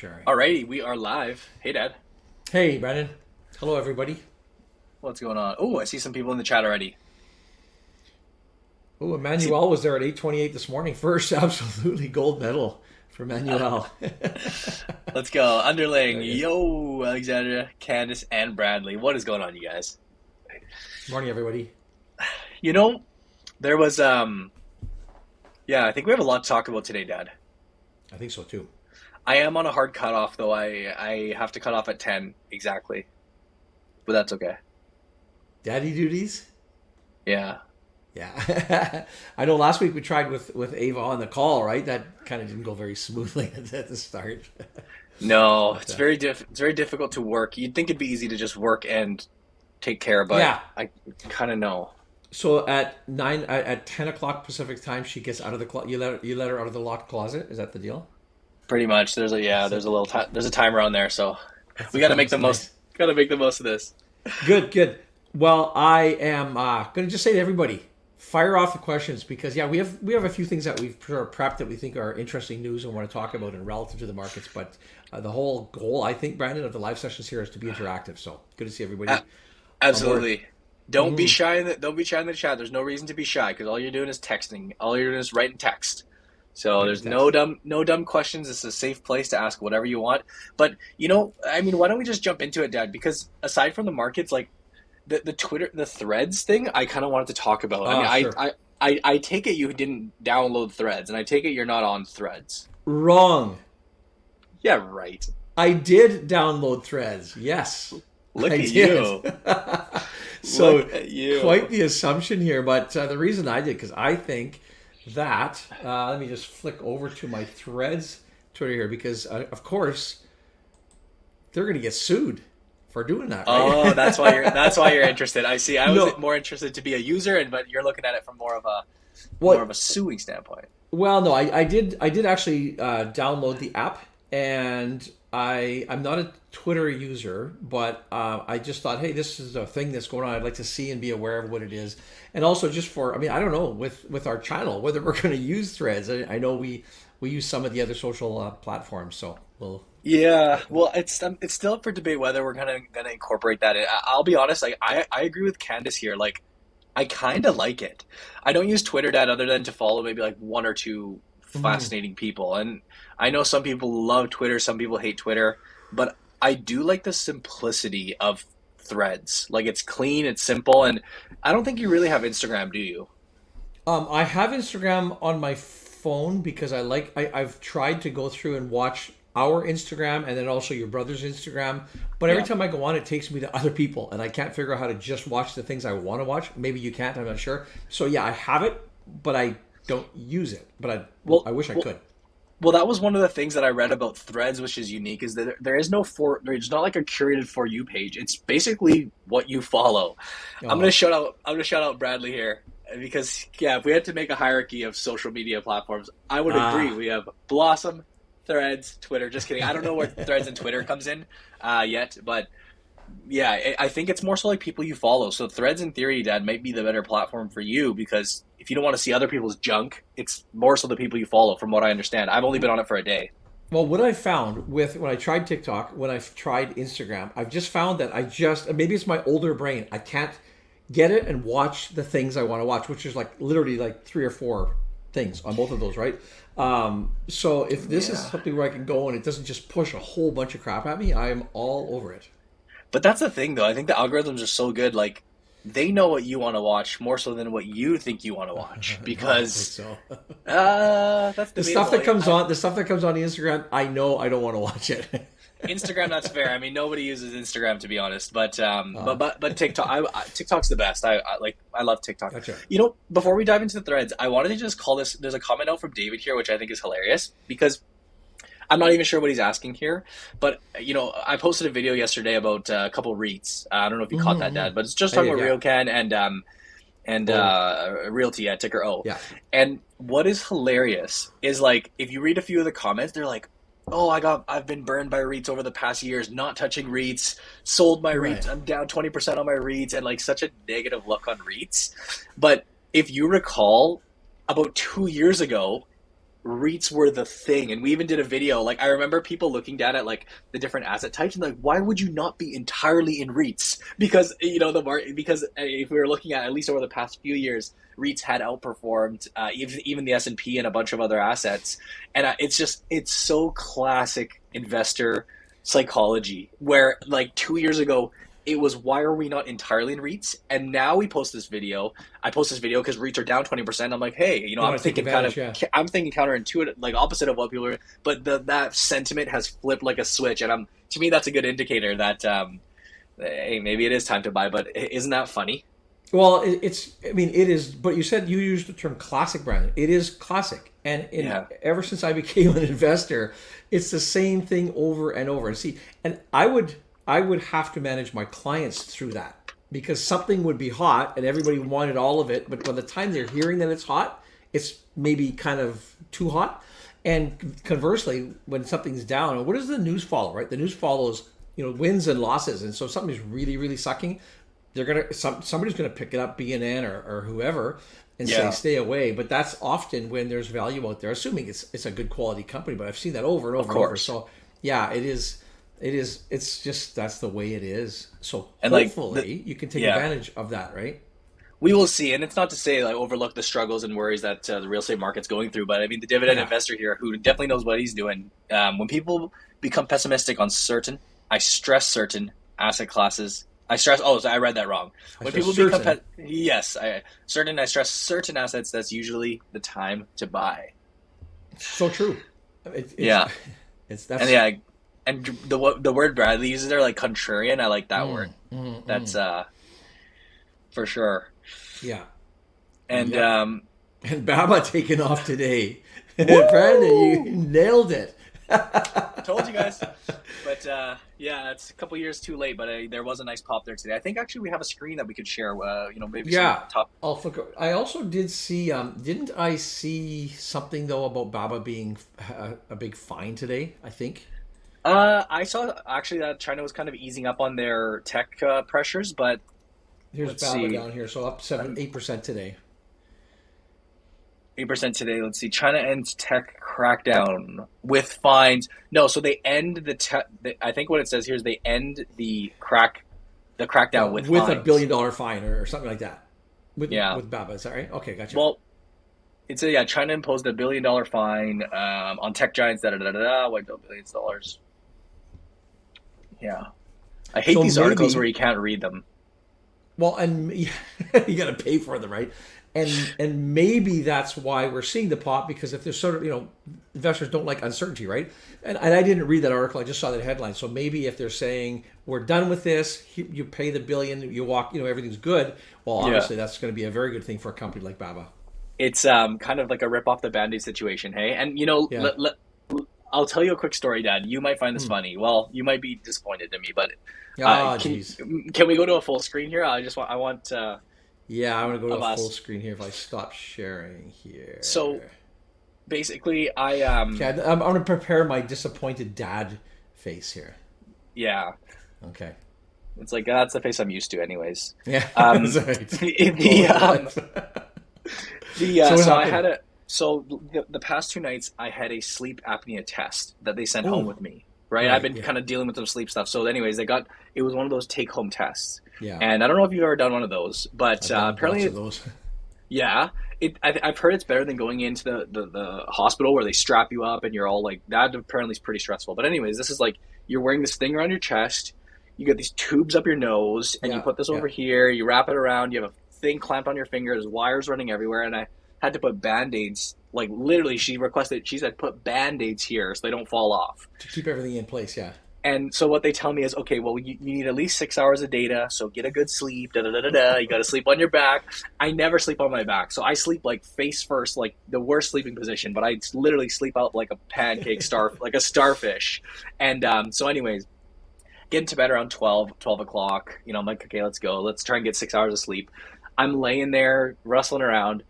Jerry. Alrighty, we are live. Hey, Dad. Hey, Brandon. Hello, everybody. What's going on? Oh, I see some people in the chat already. Oh, Emmanuel was there at 8:28 this morning. First, absolutely gold medal for Emmanuel. Let's go. Underling. Yo, Alexandra, Candice, and Bradley. What is going on, you guys? Morning, everybody. You know, there was um yeah, I think we have a lot to talk about today, Dad. I think so too. I am on a hard cutoff though. I I have to cut off at ten exactly. But that's okay. Daddy duties? Yeah. Yeah. I know last week we tried with with Ava on the call, right? That kind of didn't go very smoothly at the start. No, it's uh, very diff- it's very difficult to work. You'd think it'd be easy to just work and take care, but Yeah. I kind of know. So at nine at, at ten o'clock Pacific time, she gets out of the closet. You let her, you let her out of the locked closet. Is that the deal? Pretty much. There's a yeah. There's a little ti there's a timer on there, so we got to make the most. Got to make the most of this. Good, good. Well, I am uh, going to just say to everybody, fire off the questions because yeah, we have we have a few things that we've sort of prepped that we think are interesting news and want to talk about and relative to the markets. But uh, the whole goal, I think, Brandon, of the live sessions here is to be interactive. So good to see everybody. Uh, Absolutely. Don't Mm-hmm. be shy in the don't be shy in the chat. There's no reason to be shy because all you're doing is texting. All you're doing is writing text. So there's no dumb no dumb questions. It's a safe place to ask whatever you want. But you know, I mean, why don't we just jump into it, Dad? Because aside from the markets, like the the Twitter the Threads thing, I kind of wanted to talk about. I Ah, mean, sure. I, I I I take it you didn't download Threads, and I take it you're not on Threads. Wrong. Yeah, right. I did download Threads. Yes. Look I at did. you. so at you. quite the assumption here, but uh, the reason I did because I think that uh, let me just flick over to my Threads Twitter here because uh, of course they're going to get sued for doing that. Right? Oh, that's why you're that's why you're interested. I see. I was No. more interested to be a user, and but you're looking at it from more of a Well- more of a suing standpoint. Well, no, I, I did. I did actually uh, download the app, and I I'm not a Twitter user, but uh, I just thought, hey, this is a thing that's going on. I'd like to see and be aware of what it is, and also just for, I mean, I don't know with with our channel whether we're going to use Threads. I, I know we we use some of the other social uh, platforms, so we'll. Yeah, well, it's um, it's still up for debate whether we're gonna gonna incorporate that. in. I'll be honest, like I I agree with Candace here. Like, I kind of like it. I don't use Twitter, that other than to follow maybe like one or two fascinating people. And I know some people love Twitter, some people hate Twitter, but I do like the simplicity of threads. Like it's clean, it's simple, and I don't think you really have Instagram, do you? Um, I have Instagram on my phone because I like I, I've tried to go through and watch our Instagram and then also your brother's Instagram. But every Yeah. time I go on, it takes me to other people, and I can't figure out how to just watch the things I want to watch. Maybe you can't. I'm not sure. So yeah, I have it, but I don't use it. But I Well- I wish I well- could. Well, that was one of the things that I read about Threads, which is unique, is that there- is no for there's not like a curated for you page. It's basically what you follow. I'm Oh. gonna shout out I'm gonna shout out Bradley here because yeah, if we had to make a hierarchy of social media platforms, I would Ah. agree. We have Blossom, Threads, Twitter. Just kidding. I don't know where Threads and Twitter comes in uh, yet, but yeah, I- I think it's more so like people you follow. So Threads, in theory, Dad, might be the better platform for you because if you don't want to see other people's junk, it's more so the people you follow, from what I understand. I've only been on it for a day. Well, what I found with when I tried TikTok, when I've tried Instagram, I've just found that I just maybe it's my older brain. I can't get it and watch the things I want to watch, which is like literally like three or four things on both of those, right? Um, so if this is something where I can go and it doesn't just push a whole bunch of crap at me, I am all over it. But that's the thing, though. I think the algorithms are so good. Like they know what you want to watch more so than what you think you want to watch. Because so uh, that's the stuff that comes I- on, the stuff that comes on Instagram, I know I don't want to watch it. Instagram. That's fair. I mean, nobody uses Instagram to be honest. But um, Uh. but but but TikTok. I, I, TikTok's the best. I, I like. I love TikTok. Gotcha. You know, before we dive into the threads, I wanted to just call this. There's a comment out from David here, which I think is hilarious because I'm not even sure what he's asking here. But you know, I posted a video yesterday about uh, a couple REITs. Uh, I don't know if you caught that, Mhm. Dad, but it's just talking about yeah. RioCan and um and Oh. uh, Realty at ticker O. Yeah. And what is hilarious is like if you read a few of the comments, they're like, "Oh, I got I've been burned by REITs over the past years, not touching REITs, sold my Right. REITs, I'm down 20% on my REITs and like such a negative look on REITs." But if you recall about 2 years ago, REITs were the thing, and we even did a video. Like I remember people looking down at like the different asset types, and like, why would you not be entirely in REITs? Because you know the market. Because uh, if we were looking at at least over the past few years, REITs had outperformed uh, even even the S and P and a bunch of other assets, and uh, it's just it's so classic investor psychology where like two years ago it was why are we not entirely in REITs? And now we post this video. I post this video because REITs are down twenty percent. I'm like, hey, you know, You I'm thinking kind of, yeah. I'm thinking counterintuitive, like opposite of what people are. But the, that sentiment has flipped like a switch, and I'm to me that's a good indicator that um, hey, maybe it is time to buy. But isn't that funny? Well, it's. I mean, it is. But you said you used the term classic, Brandon. It is classic, and in, Yeah. ever since I became an investor, it's the same thing over and over. And see, and I would, I would have to manage my clients through that because something would be hot and everybody wanted all of it, but by the time they're hearing that it's hot, it's maybe kind of too hot. And conversely, when something's down, what does the news follow? Right, the news follows you know wins and losses, and so if something's really really sucking they're gonna some somebody's gonna pick it up BNN or, or whoever and Yeah. say stay away. But that's often when there's value out there, assuming it's it's a good quality company. But I've seen that over and over and over. So yeah, it is it is it's just that's the way it is. So And, like, hopefully you can take yeah. advantage of that, right? We will see, and it's not to say like overlook the struggles and worries that uh, the real estate market's going through. But I mean, the dividend Yeah. investor here, who definitely knows what he's doing, um, when people become pessimistic on certain, I stress certain asset classes. I stress. Oh, so I read that wrong. When people become certain. pe- yes, I certain. I stress certain assets. That's usually the time to buy. So true. It, it's, Yeah. It's that's And yeah, and the the word Bradley uses there, like contrarian. I like that Mm, word. mm, That's mm. uh, for sure. yeah. And Yeah. um, And Baba taking off today. Brandon, you nailed it. told you guys. But uh, yeah, it's a couple years too late. But uh, there was a nice pop there today. I think actually we have a screen that we could share. Uh, you know, maybe Yeah. top. I'll forgo- I also did see. Um, didn't I see something though about Baba being a, a big fine today? I think. Uh, I saw actually that China was kind of easing up on their tech uh, pressures, but Here's see. down here, so up seven, eight percent today. eight percent today. Let's see. China ends tech crackdown with fines. No, so they end the tech. I think what it says here is they end the crack, the crackdown with a fines. billion dollar fine or, or something like that. With, Yeah. with Baba, is that right? Okay, gotcha. Well, it's a yeah. China imposed a billion dollar fine um, on tech giants. Da da da da da. Wiped out billions of dollars. Yeah, I hate So these articles where you can't read them. Well, and you got to pay for them, right? And and maybe that's why we're seeing the pop because if there's sort of you know investors don't like uncertainty, right? And, and I didn't read that article; I just saw that headline. So maybe if they're saying we're done with this, you pay the billion, you walk, you know everything's good. Well, Yeah. obviously that's going to be a very good thing for a company like Baba. It's um kind of like a rip off the band-aid situation. Hey, and you know, Yeah. let, let, I'll tell you a quick story, Dad. You might find this Hmm. funny. Well, you might be disappointed in me, but uh, can, can we go to a full screen here? I just want I want. Uh, Yeah, I'm to go to a full screen here if I stop sharing here. So- basically, I um okay, I'm, I'm going to prepare my disappointed dad face here. yeah, Okay. it's like that's the face I'm used to, anyways. Yeah. Um, the um, The uh, So so, I had a so the, the past two nights I had a sleep apnea test that they sent home with me. Right, Right, I've been yeah. kind of dealing with some sleep stuff. So, anyways, they got it was one of those take home tests, yeah. and I don't know if you've ever done one of those, but uh, apparently, those. yeah, it. I, I've heard it's better than going into the, the the hospital where they strap you up and you're all like that. Apparently, is pretty stressful. But anyways, this is like you're wearing this thing around your chest. You get these tubes up your nose, and you put this yeah. over here. You wrap it around. You have a thing clamped on your finger. There's wires running everywhere, and I had to put band aids. Like literally, she requested. She said put band aids here so they don't fall off. to keep everything in place. Yeah. And so what they tell me is, okay, well, you, you need at least six hours of data, so get a good sleep. Da da da da da. You got to sleep on your back. I never sleep on my back, so I sleep like face first, like the worst sleeping position. But I literally sleep out like a pancake star, like a starfish. And um, so, anyways, get into bed around 12, 12 o'clock. You know, I'm like, okay, let's go. Let's try and get six hours of sleep. I'm laying there rustling around.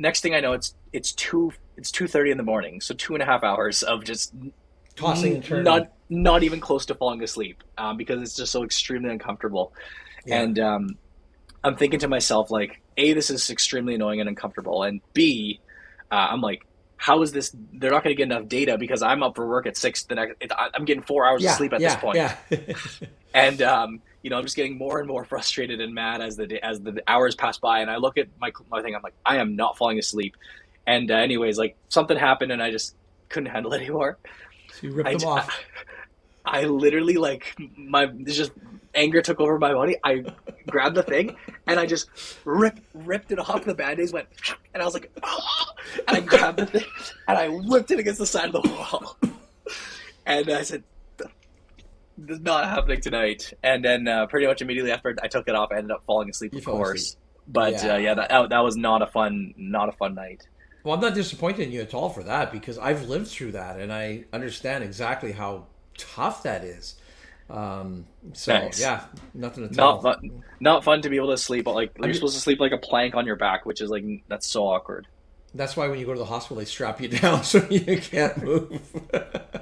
Next thing I know, it's it's two it's two thirty in the morning. So two and a half hours of just Tossing and turning. not not even close to falling asleep um, because it's just so extremely uncomfortable. Yeah. And um, I'm thinking to myself like, a this is extremely annoying and uncomfortable, and b uh, I'm like, how is this? They're not going to get enough data because I'm up for work at six. The next, I'm getting four hours yeah, of sleep at yeah, this point, Yeah. and um, you know, I'm just getting more and more frustrated and mad as the day- as the hours pass by. And I look at my my thing. I'm like, I am not falling asleep. And uh, anyways, like something happened, and I just couldn't handle it anymore. so you ripped I, them off. I literally like my just anger took over my body. I grabbed the thing and I just ripped ripped it off. The band-aids went and I was like, "Ah!" and I grabbed the thing and I whipped it against the side of the wall. And I said, "This is not happening tonight." And then uh, pretty much immediately after I took it off, I ended up falling asleep. Of course, asleep. but Yeah. uh, yeah, that that was not a fun not a fun night. Well, I'm not disappointed in you at all for that because I've lived through that and I understand exactly how tough that is. Um, so Thanks. yeah, nothing to tell. Not fun. Not fun to be able to sleep. But like you're mean- supposed to sleep like a plank on your back, which is like that's so awkward. That's why when you go to the hospital, they strap you down so you can't move.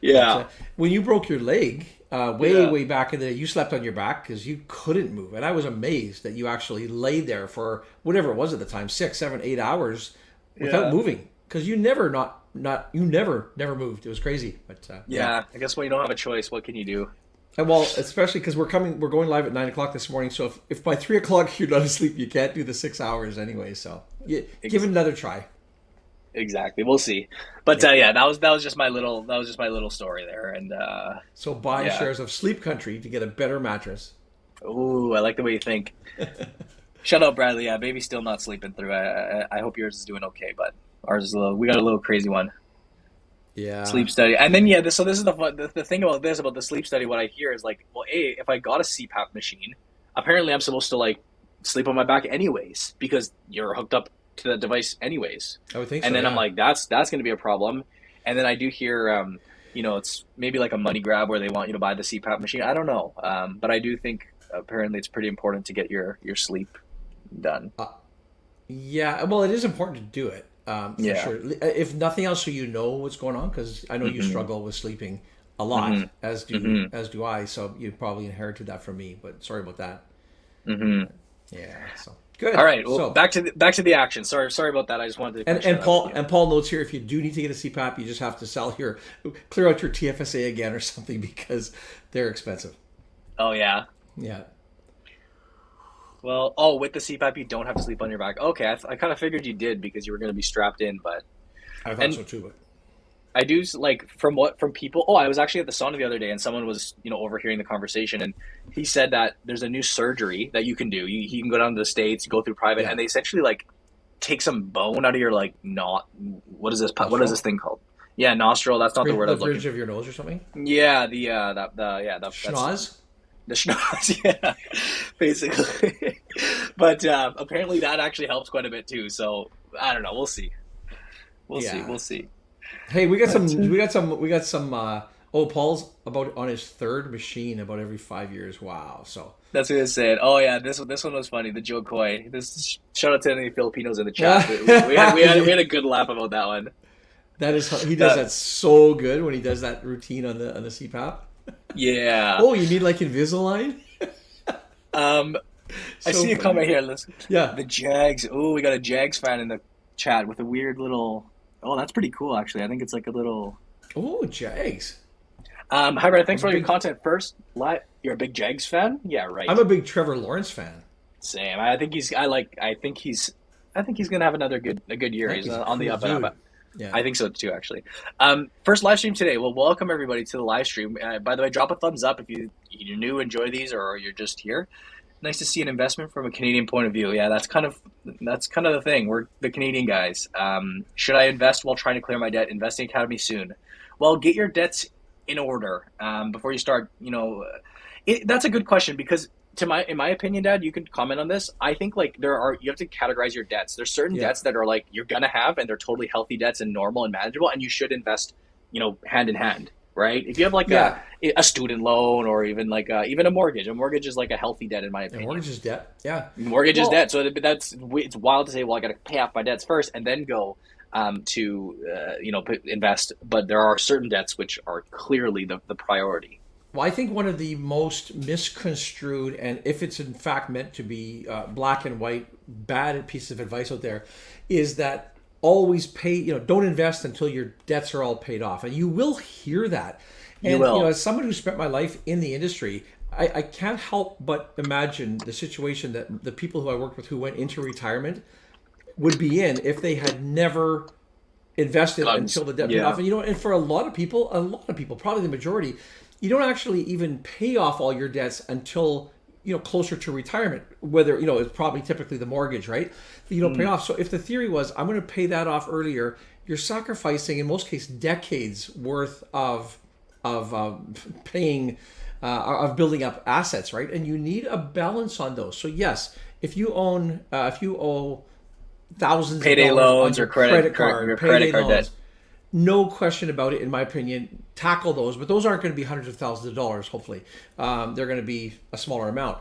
Yeah. when you broke your leg, uh, way Yeah. way back in the day, you slept on your back because you couldn't move, and I was amazed that you actually laid there for whatever it was at the time, six, seven, eight hours without Yeah. moving because you never not not you never never moved. It was crazy, but uh, Yeah, I guess when you don't have a choice, what can you do? And well, especially because we're coming, we're going live at nine o'clock this morning. So if, if by three o'clock you're not asleep, you can't do the six hours anyway. So yeah, give it another try. Exactly. We'll see. But uh, yeah, that was that was just my little that was just my little story there. And uh, So buy Yeah. shares of Sleep Country to get a better mattress. ooh, I like the way you think. Shut up, Bradley. Yeah, baby's still not sleeping through. I, I I hope yours is doing okay, but ours is a little. We got a little crazy one. Yeah, Sleep study, and then yeah. This, so this is the, the the thing about this about the sleep study. What I hear is like, well, a if I got a CPAP machine, apparently I'm supposed to like sleep on my back anyways because you're hooked up to the device anyways. I would think. and so, then yeah. I'm like, that's that's going to be a problem. And then I do hear, um, you know, it's maybe like a money grab where they want you to buy the CPAP machine. I don't know, um, but I do think apparently it's pretty important to get your your sleep done. yeah. Well, it is important to do it. Um, for Yeah. sure. If nothing else, so you know what's going on, because I know you Mhm. struggle with sleeping a lot, Mhm. as do Mhm. as do I. So you probably inherited that from me. But sorry about that. hmm Yeah. So good. All right, well, so, back to the, back to the action. Sorry, sorry about that. I just wanted to. And, and Paul and Paul notes here: if you do need to get a CPAP, you just have to sell your clear out your TFSA again or something because they're expensive. oh yeah. Yeah, Well, oh, with the CPAP, you don't have to sleep on your back. Okay, I, th- I kind of figured you did because you were going to be strapped in, but I thought And- so too. But I do like from what from people. Oh, I was actually at the sauna the other day, and someone was you know overhearing the conversation, and he said that there's a new surgery that you can do. You, you can go down to the states, go through private, Yeah. and they essentially like take some bone out of your like not what is this what Nostril? is this thing called? Yeah, nostril. That's not the Bridge- word I the was looking. bridge of your nose or something. Yeah, the uh, that the yeah the, that's, Schnoz. The schnoz. Yeah, basically. but um, apparently that actually helps quite a bit too. So I don't know. We'll see. We'll see. We'll see. Hey, we got some. We got some. We got some. Uh, oh, Paul's about on his third machine about every five years. Wow. So That's what I said. Oh yeah, this one this one was funny. The Jo Koy. This shout out to any Filipinos in the chat. we, we had, we, had, we had a good laugh about that one. that is he does Uh, that so good when he does that routine on the on the CPAP. Yeah. Oh, you mean like Invisalign? Um, I So see a comment here. Listen, Yeah. the Jags. Oh, we got a Jags fan in the chat with a weird little. Oh, that's pretty cool. Actually, I think it's like a little. Oh, Jags. Um, hi, Brad. Thanks for all your content. First, you're a big Jags fan. Yeah, right. I'm a big Trevor Lawrence fan. Same. I think he's. I like. I think he's. I think he's gonna have another good a good year. He's he's on the up and up. Yeah. I think so too, actually. Um, first live stream today. Well, welcome everybody to the live stream. Uh, by the way, drop a thumbs up if you you're new, enjoy these, or you're just here. Nice to see an investment from a Canadian point of view. Yeah, that's kind of that's kind of the thing. We're the Canadian guys. Um, should I invest while trying to clear my debt? Investing Academy soon. Well, get your debts in order um, before you start. You know, uh, it, that's a good question because to my in my opinion, Dad, you can comment on this. I think like there are you have to categorize your debts. There's certain Yeah. debts that are like you're gonna have and they're totally healthy debts and normal and manageable, and you should invest. You know, hand in hand, right? If you have like Yeah. a a student loan or even like a, even a mortgage, a mortgage is like a healthy debt in my opinion. mortgage is debt. Yeah. Mortgage is debt, so that's it's wild to say. Well, I got to pay off my debts first and then go um, to uh, you know invest. But there are certain debts which are clearly the, the priority. Well, I think one of the most misconstrued, and if it's in fact meant to be uh, black and white, bad piece of advice out there, is that always pay. You know, don't invest until your debts are all paid off, and you will hear that. And You will. know, as someone who spent my life in the industry, I, I can't help but imagine the situation that the people who I worked with who went into retirement would be in if they had never invested until the debt paid off. And you know, and for a lot of people, a lot of people, probably the majority, you don't actually even pay off all your debts until you know closer to retirement. Whether you know it's probably typically the mortgage, right? You don't Mm. pay off. So if the theory was I'm going to pay that off earlier, you're sacrificing in most cases decades worth of of um, paying uh, of building up assets, right? And you need a balance on those. So yes, if you own uh, if you owe thousands Payday of dollars on loans your or credit- card, your credit card loans, debt. No question about it, in my opinion. Tackle those, but those aren't going to be hundreds of thousands of dollars. Hopefully, um, they're going to be a smaller amount.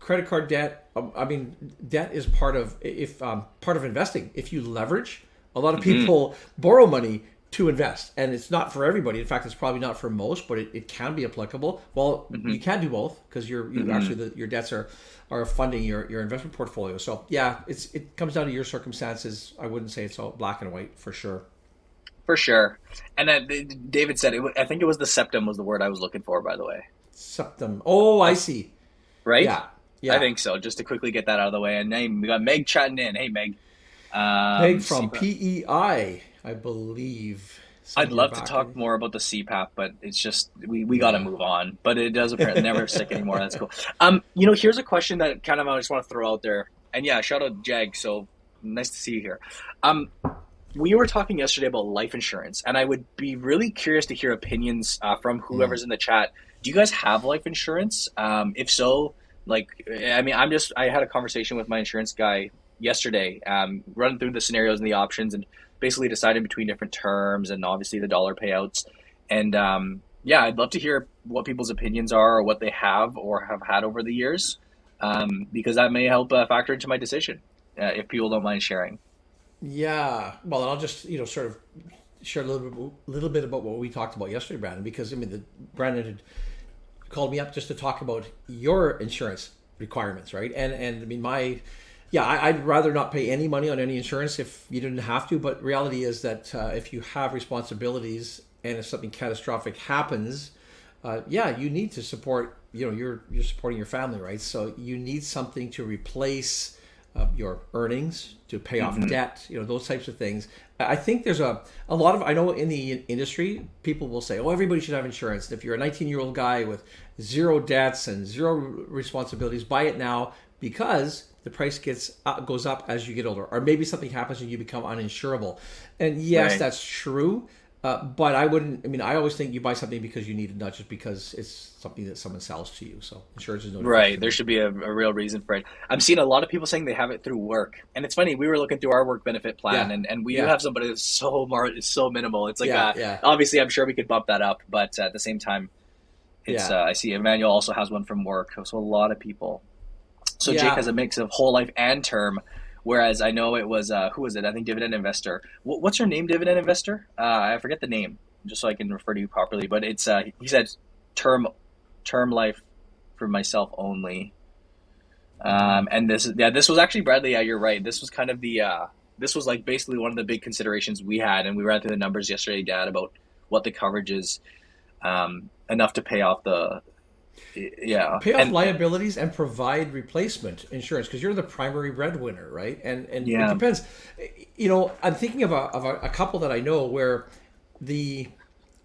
Credit card debt. um, I mean, debt is part of if um, part of investing. If you leverage, a lot of Mm-hmm. people borrow money to invest, and it's not for everybody. In fact, it's probably not for most, but it, it can be applicable. Well, Mm-hmm. you can do both because you're you actually the, your debts are are funding your, your investment portfolio. So yeah, it's it comes down to your circumstances. I wouldn't say it's all black and white for sure. For sure. And uh, David said, it, I think it was the septum was the word I was looking for, by the way. Septum. Oh, I see. Right? Yeah. Yeah. I think so. Just to quickly get that out of the way. And hey, we got Meg chatting in. Hey, Meg. Um, Meg from CPAP. PEI, I believe. I'd love to talk more about the CPAP, but it's just we, we got to move on. But it does apparently never stick anymore. That's cool. Um, you know, here's a question that kind of I just want to throw out there. And yeah, shout out to Jag. So nice to see you here. Um, we were talking yesterday about life insurance, and I would be really curious to hear opinions uh, from whoever's in the chat. Do you guys have life insurance? Um, if so, like, I mean, I'm just I had a conversation with my insurance guy yesterday, um, running through the scenarios and the options, and basically deciding between different terms and obviously the dollar payouts. And um, yeah, I'd love to hear what people's opinions are or what they have or have had over the years, um, because that may help uh, factor into my decision uh, if people don't mind sharing. Yeah. Well, I'll just you know sort of share a little bit, little bit about what we talked about yesterday, Brandon, because I mean, the, Brandon had called me up just to talk about your insurance requirements, right? And and I mean, my yeah, I, I'd rather not pay any money on any insurance if you didn't have to. But reality is that uh, if you have responsibilities and if something catastrophic happens, uh, yeah, you need to support. You know, you're you're supporting your family, right? So you need something to replace uh, your earnings, to pay off debt. You know, those types of things. I I think there's a a lot of I know in the industry people will say, oh, everybody should have insurance. And if you're a 19 year old guy with zero debts and zero responsibilities, buy it now because the price gets uh, goes up as you get older, or maybe something happens and you become uninsurable. And yes, Right. that's true. Uh, but I wouldn't. I mean, I always think you buy something because you need it, not just because it's something that someone sells to you. So insurance is no Right. There should be a, a real reason for it. I'm seeing a lot of people saying they have it through work, and it's funny. We were looking through our work benefit plan, Yeah. and, and we Yeah. do have somebody that's so mar- it's so minimal. It's like Yeah, uh, yeah. obviously I'm sure we could bump that up, but at the same time, it's uh, I see Emmanuel also has one from work, so a lot of people. So. Jake has a mix of whole life and term, whereas I know it was uh, who was it? I think Dividend Investor. Wh- What's your name, Dividend Investor? Uh, I forget the name, just so I can refer to you properly. But it's uh, he said term term life for myself only. Um, and this is yeah, this was actually Bradley. Yeah, you're right. This was kind of the uh, this was like basically one of the big considerations we had, and we ran through the numbers yesterday, Dad, about what the coverage is um, enough to pay off the yeah pay off and- liabilities and provide replacement insurance because you're the primary breadwinner, right? And and Yeah. it depends. You know, I'm thinking of a of a, a couple that I know where the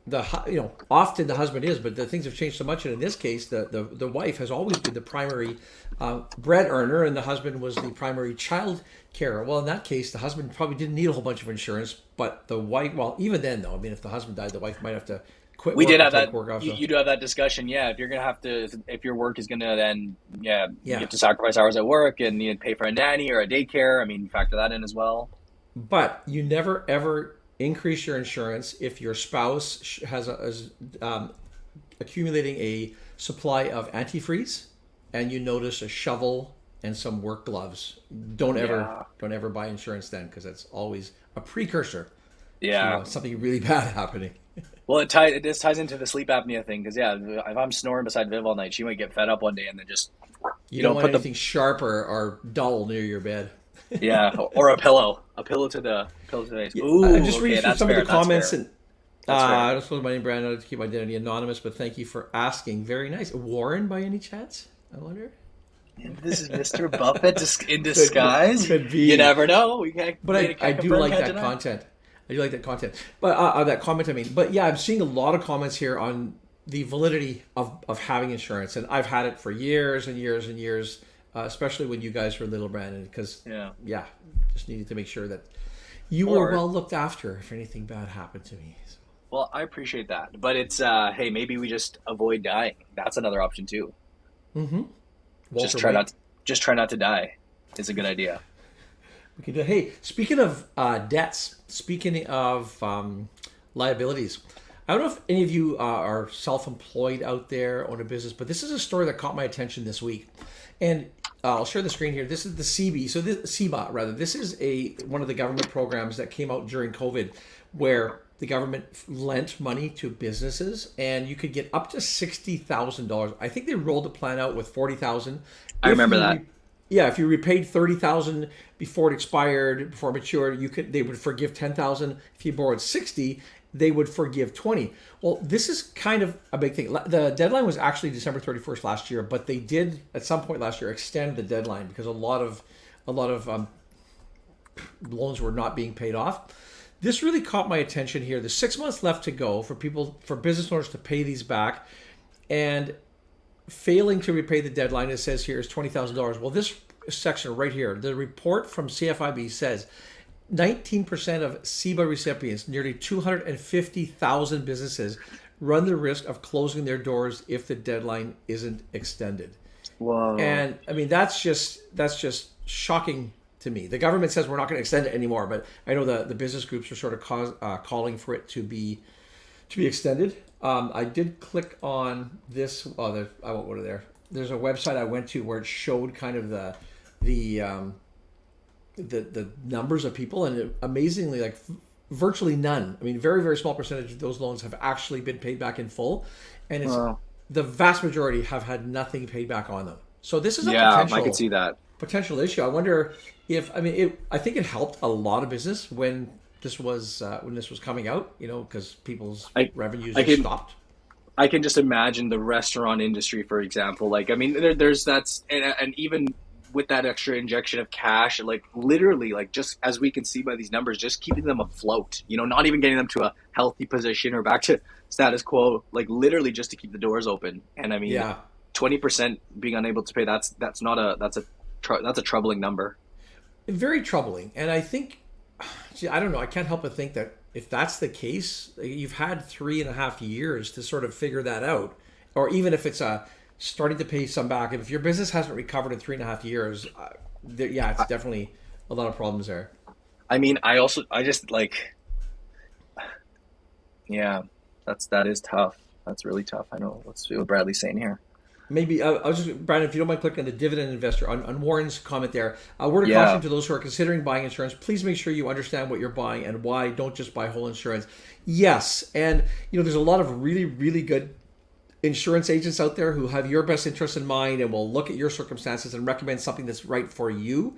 the you know often the husband is, but the things have changed so much. And in this case, the the, the wife has always been the primary uh, bread earner, and the husband was the primary child carer. Well, in that case, the husband probably didn't need a whole bunch of insurance, but the wife. Well, even then, though, I mean, if the husband died, the wife might have to quit. we did have that. You, you do have that discussion, yeah. If you're gonna have to, if your work is gonna then, yeah, Yeah. you have to sacrifice hours at work and you pay for a nanny or a daycare. I mean, factor that in as well. But you never ever increase your insurance if your spouse has a, is um, accumulating a supply of antifreeze, and you notice a shovel and some work gloves. Don't ever Yeah. don't ever buy insurance then because that's always a precursor Yeah. to uh, something really bad happening. Well, it ties. This ties into the sleep apnea thing because yeah, if I'm snoring beside Viv all night, she might get fed up one day and then just You, You don't don't want put the- anything sharp or, or dull near your bed. yeah, or a pillow, a pillow to the pillow to the face. Ooh, I just okay, read through some fair, of the that's comments fair. and. Uh, That's fair. I don't suppose my name, Brand, to keep my identity anonymous, but thank you for asking. Very nice. Warren, by any chance? I wonder. This is Mr. Buffett in disguise. could be. You never know. We can't, But we I, can't I do like that deny. content. I do like that content. But uh, uh, that comment, I mean. But yeah, I'm seeing a lot of comments here on the validity of, of having insurance, and I've had it for years and years and years, uh, especially when you guys were little, Brandon, because Yeah. yeah, just needed to make sure that you were well looked after if anything bad happened to me. So, Well, I appreciate that, but it's uh, hey, maybe we just avoid dying. That's another option too. mm-hmm. just try not, to, just try not to die. Is a good idea. We can do. Hey, speaking of uh, debts, speaking of um, liabilities, I don't know if any of you uh, are self-employed out there, own a business, but this is a story that caught my attention this week, and uh, I'll share the screen here. This is the CB, so this CBA rather. This is a one of the government programs that came out during COVID, where the government lent money to businesses, and you could get up to sixty thousand dollars. I think they rolled the plan out with forty thousand. I remember that. Yeah, if you repaid thirty thousand before it expired, before it matured, you could they would forgive ten thousand. If you borrowed sixty, they would forgive twenty. Well, this is kind of a big thing. The deadline was actually December thirty first last year, but they did at some point last year extend the deadline because a lot of a lot of um, loans were not being paid off. This really caught my attention here. There's six months left to go for people for business owners to pay these back, and failing to repay the deadline, it says here is twenty thousand dollars. Well, this section right here, the report from CFIB says. 19% of CEBA recipients, nearly 250,000 businesses, run the risk of closing their doors if the deadline isn't extended. Whoa. And I mean, that's just that's just shocking to me. The government says we're not going to extend it anymore, but I know the the business groups are sort of cause, uh, calling for it to be to be extended. Um, I did click on this. Oh, there, I won't go to there. There's a website I went to where it showed kind of the the um, the the numbers of people, and it, amazingly, like virtually none. I mean, very very small percentage of those loans have actually been paid back in full, and it's Wow. the vast majority have had nothing paid back on them. So this is a yeah, potential I could see that. potential issue. I wonder if I mean it. I think it helped a lot of business when this was uh, when this was coming out. You know, because people's I- revenues I can- stopped. I can just imagine the restaurant industry, for example. Like, I mean, there, there's that's, and, and even with that extra injection of cash, like literally, like just as we can see by these numbers, just keeping them afloat. You know, not even getting them to a healthy position or back to status quo. Like literally, just to keep the doors open. And I mean, Yeah, twenty percent being unable to pay. That's that's not a that's a tr- that's a troubling number. very troubling. And I think, see, I don't know. I can't help but think that if that's the case, you've had three and a half years to sort of figure that out, or even if it's a starting to pay some back. If your business hasn't recovered in three and a half years, uh, yeah, it's definitely a lot of problems there. I mean, I also I just like, yeah, that's that is tough. That's really tough. I know. Let's see what Bradley's saying here. Maybe uh, I was just Brian, if you don't mind clicking on the dividend investor on, on Warren's comment there. A word of Yeah. caution to those who are considering buying insurance: please make sure you understand what you're buying and why. Don't just buy whole insurance. Yes, and you know there's a lot of really really good insurance agents out there who have your best interest in mind and will look at your circumstances and recommend something that's right for you.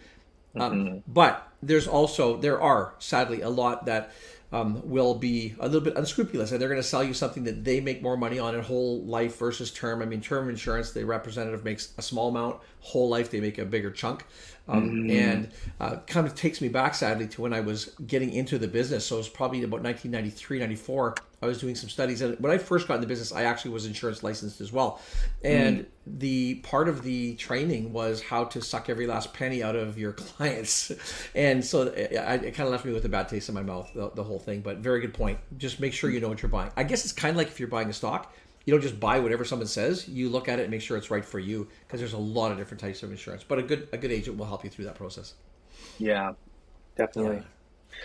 Um, but there's also there are sadly a lot that um, will be a little bit unscrupulous and they're going to sell you something that they make more money on in whole life versus term. I mean, term insurance, the representative makes a small amount. Whole life, they make a bigger chunk. Um, And uh, kind of takes me back sadly to when I was getting into the business. So it was probably about 1993, 94. I was doing some studies. And when I first got in the business, I actually was insurance licensed as well. And the part of the training was how to suck every last penny out of your clients. And so it, it kind of left me with a bad taste in my mouth, the, the whole thing. But very good point. Just make sure you know what you're buying. I guess it's kind of like if you're buying a stock. You don't just buy whatever someone says. You look at it and make sure it's right for you because there's a lot of different types of insurance. But a good a good agent will help you through that process. Yeah, definitely.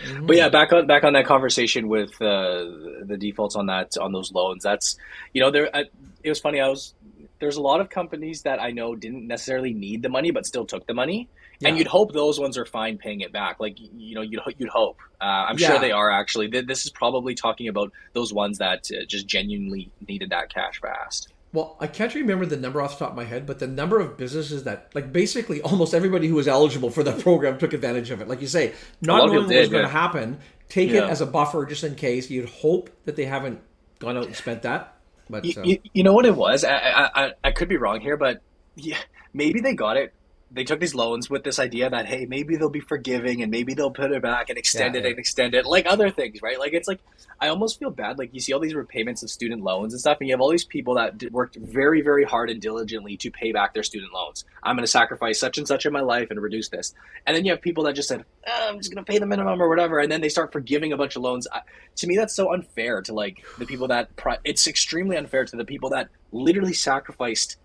Mhm. But yeah, back on back on that conversation with uh, the defaults on that on those loans. That's you know there. I, it was funny. I was there's a lot of companies that I know didn't necessarily need the money, but still took the money. And you'd hope those ones are fine paying it back. Like you know, you'd you'd hope. Uh, I'm sure they are actually. This is probably talking about those ones that uh, just genuinely needed that cash fast. well, I can't remember the number off the top of my head, but the number of businesses that, like, basically almost everybody who was eligible for that program took advantage of it. Like you say, not knowing what was going to happen, take yeah. it as a buffer just in case. You'd hope that they haven't gone out and spent that. But you, uh, you, you know what it was? I, I I could be wrong here, but yeah, maybe they got it they took these loans with this idea that hey maybe they'll be forgiving and maybe they'll put it back and extend yeah, it yeah. and extend it like other things right? Like it's like i almost feel bad like you see all these repayments of student loans and stuff and you have all these people that worked very very hard and diligently to pay back their student loans. I'm going to sacrifice such and such in my life and reduce this. And then you have people that just said oh, i'm just going to pay the minimum or whatever and then they start forgiving a bunch of loans. To me that's so unfair to like the people that it's extremely unfair to the people that literally sacrificed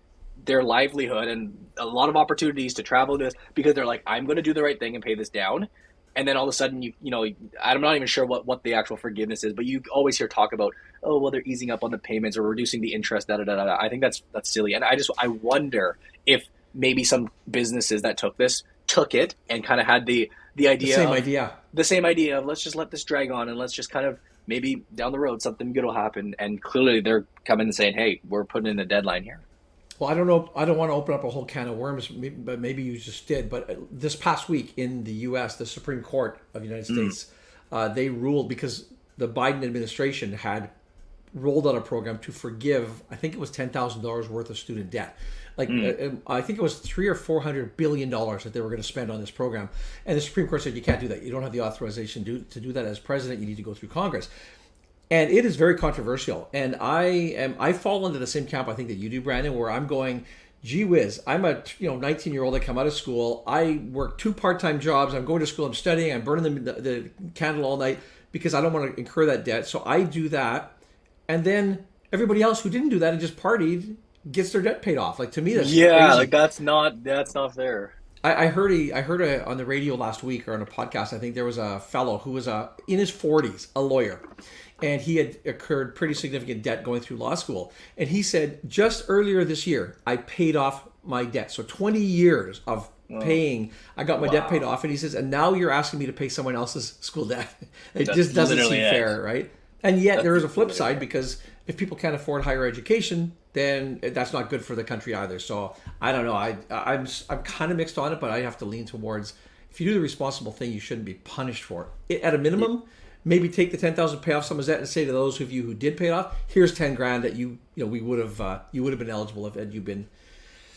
their livelihood and a lot of opportunities to travel to this because they're like, I'm going to do the right thing and pay this down. And then all of a sudden, you you know, I'm not even sure what, what the actual forgiveness is, but you always hear talk about, oh, well, they're easing up on the payments or reducing the interest. Da da da da. I think that's that's silly, and I just I wonder if maybe some businesses that took this took it and kind of had the the idea, the same of, idea, the same idea of let's just let this drag on and let's just kind of maybe down the road something good will happen. And clearly, they're coming and saying, hey, we're putting in a deadline here. Well, I don't know. I don't want to open up a whole can of worms, but maybe you just did. But uh, this past week in the U.S., the Supreme Court of the United mm. States, uh, they ruled because the Biden administration had rolled out a program to forgive. I think it was ten thousand dollars worth of student debt. Like mm. I think it was three or four hundred billion dollars that they were going to spend on this program, and the Supreme Court said you can't do that. You don't have the authorization to, to do that as president. You need to go through Congress and it is very controversial. And I am I fall into the same camp I think that you do, Brandon, where I'm going. Gee whiz! I'm a you know 19 year old. I come out of school. I work two part time jobs. I'm going to school. I'm studying. I'm burning the, the candle all night because I don't want to incur that debt. So I do that, and then everybody else who didn't do that and just partied gets their debt paid off. Like to me, that's yeah, crazy. like that's not that's not fair. I, I heard a, I heard a, on the radio last week or on a podcast. I think there was a fellow who was a in his 40s, a lawyer, and he had incurred pretty significant debt going through law school. And he said, just earlier this year, I paid off my debt. So 20 years of paying, I got my wow. debt paid off. And he says, and now you're asking me to pay someone else's school debt. it That's just doesn't seem it. fair, right? And yet That's there is a flip side because if people can't afford higher education, then that's not good for the country either. So I don't know. I I'm I'm kind of mixed on it, but I have to lean towards if you do the responsible thing, you shouldn't be punished for it. At a minimum, yeah maybe take the 10,000 pay off of that and say to those of you who did pay it off, here's 10 grand that you, you know, we would have, uh, you would have been eligible if had you been,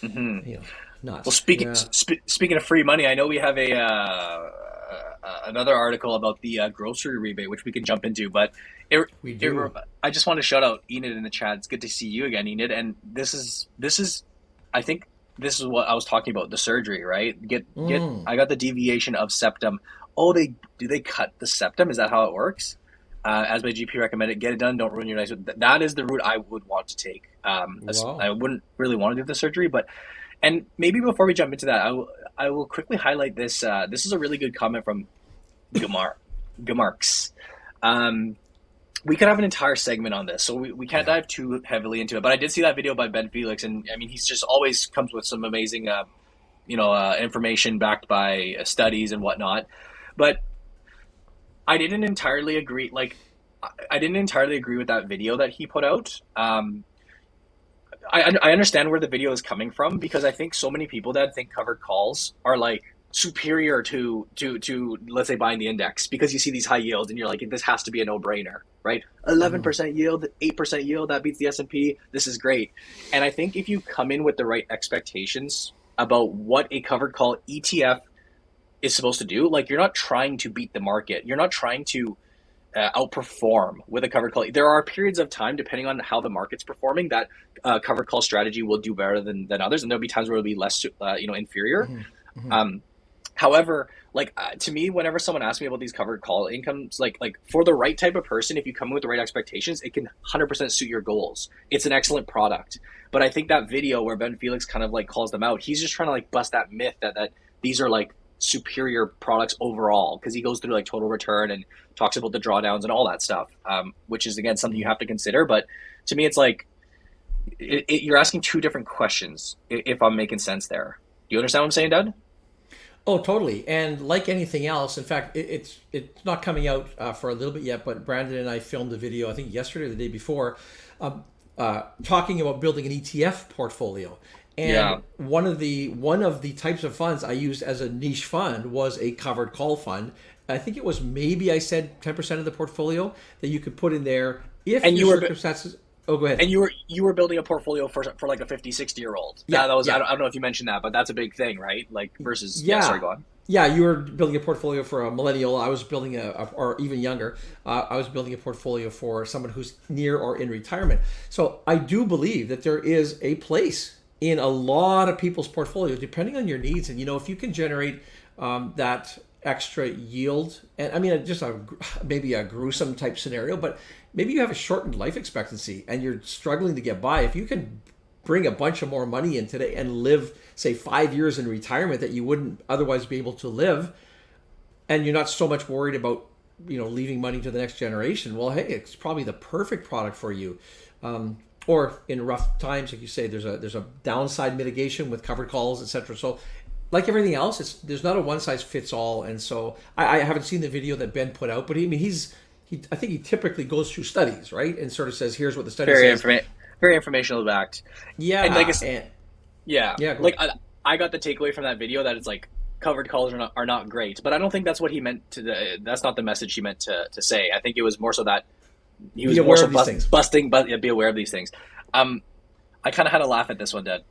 mm-hmm. you know, not. Well, speaking, yeah. sp- speaking of free money, I know we have a, uh, uh, another article about the uh, grocery rebate, which we can jump into, but it, we do. It, I just want to shout out Enid in the chat. It's good to see you again, Enid. And this is, this is, I think this is what I was talking about the surgery, right? Get, get, mm. I got the deviation of septum oh, they do they cut the septum? Is that how it works? Uh, as my GP recommended, get it done. Don't ruin your nice. That is the route I would want to take. Um, wow. I wouldn't really want to do the surgery, but and maybe before we jump into that, I will I will quickly highlight this. Uh, this is a really good comment from Gamar Gamarks. Um, we could have an entire segment on this, so we, we can't dive too heavily into it. But I did see that video by Ben Felix, and I mean, he's just always comes with some amazing, uh, you know, uh, information backed by uh, studies and whatnot. But I didn't entirely agree. Like, I didn't entirely agree with that video that he put out. Um, I, I understand where the video is coming from because I think so many people that think covered calls are like superior to to to let's say buying the index because you see these high yields and you're like this has to be a no brainer, right? 11% yield, 8% yield that beats the S&P. This is great. And I think if you come in with the right expectations about what a covered call ETF is supposed to do. Like you're not trying to beat the market. You're not trying to uh, outperform with a covered call. There are periods of time, depending on how the market's performing, that uh, covered call strategy will do better than, than others, and there'll be times where it'll be less, uh, you know, inferior. Mm-hmm. Mm-hmm. Um, however, like uh, to me, whenever someone asks me about these covered call incomes, like like for the right type of person, if you come in with the right expectations, it can 100% suit your goals. It's an excellent product. But I think that video where Ben Felix kind of like calls them out, he's just trying to like bust that myth that that these are like superior products overall because he goes through like total return and talks about the drawdowns and all that stuff, um, which is again something you have to consider. But to me, it's like it, it, you're asking two different questions. If I'm making sense there, do you understand what I'm saying, Dad? Oh, totally. And like anything else, in fact, it, it's it's not coming out uh, for a little bit yet. But Brandon and I filmed a video, I think yesterday or the day before. Um, uh, talking about building an ETF portfolio. And Yeah. one of the one of the types of funds I used as a niche fund was a covered call fund. I think it was maybe I said ten percent of the portfolio that you could put in there if And you were- circumstances. Oh, go ahead. And you were you were building a portfolio for for like a 50, 60 year old. Yeah, Yeah, that was yeah. I, don't, I don't know if you mentioned that, but that's a big thing, right? Like versus yeah. Yeah. sorry, go on. Yeah, you were building a portfolio for a millennial. I was building a, a- or even younger. Uh, I was building a portfolio for someone who's near or in retirement. So I do believe that there is a place in a lot of people's portfolios, depending on your needs. And you know, if you can generate um, that extra yield, and I mean, just a maybe a gruesome type scenario, but maybe you have a shortened life expectancy and you're struggling to get by. If you can bring a bunch of more money in today and live say five years in retirement that you wouldn't otherwise be able to live and you're not so much worried about you know leaving money to the next generation well hey it's probably the perfect product for you um, or in rough times like you say there's a there's a downside mitigation with covered calls etc so like everything else it's there's not a one size fits all and so I, I haven't seen the video that ben put out but he, i mean he's he, i think he typically goes through studies right and sort of says here's what the study Very says informa- very informational backed. yeah and like and- Yeah, Yeah, Like I, I got the takeaway from that video that it's like covered calls are not are not great, but I don't think that's what he meant to. The, that's not the message he meant to, to say. I think it was more so that he was Be more aware so of these bust, things. busting, but yeah, be aware of these things. Um, I kind of had a laugh at this one, Dad.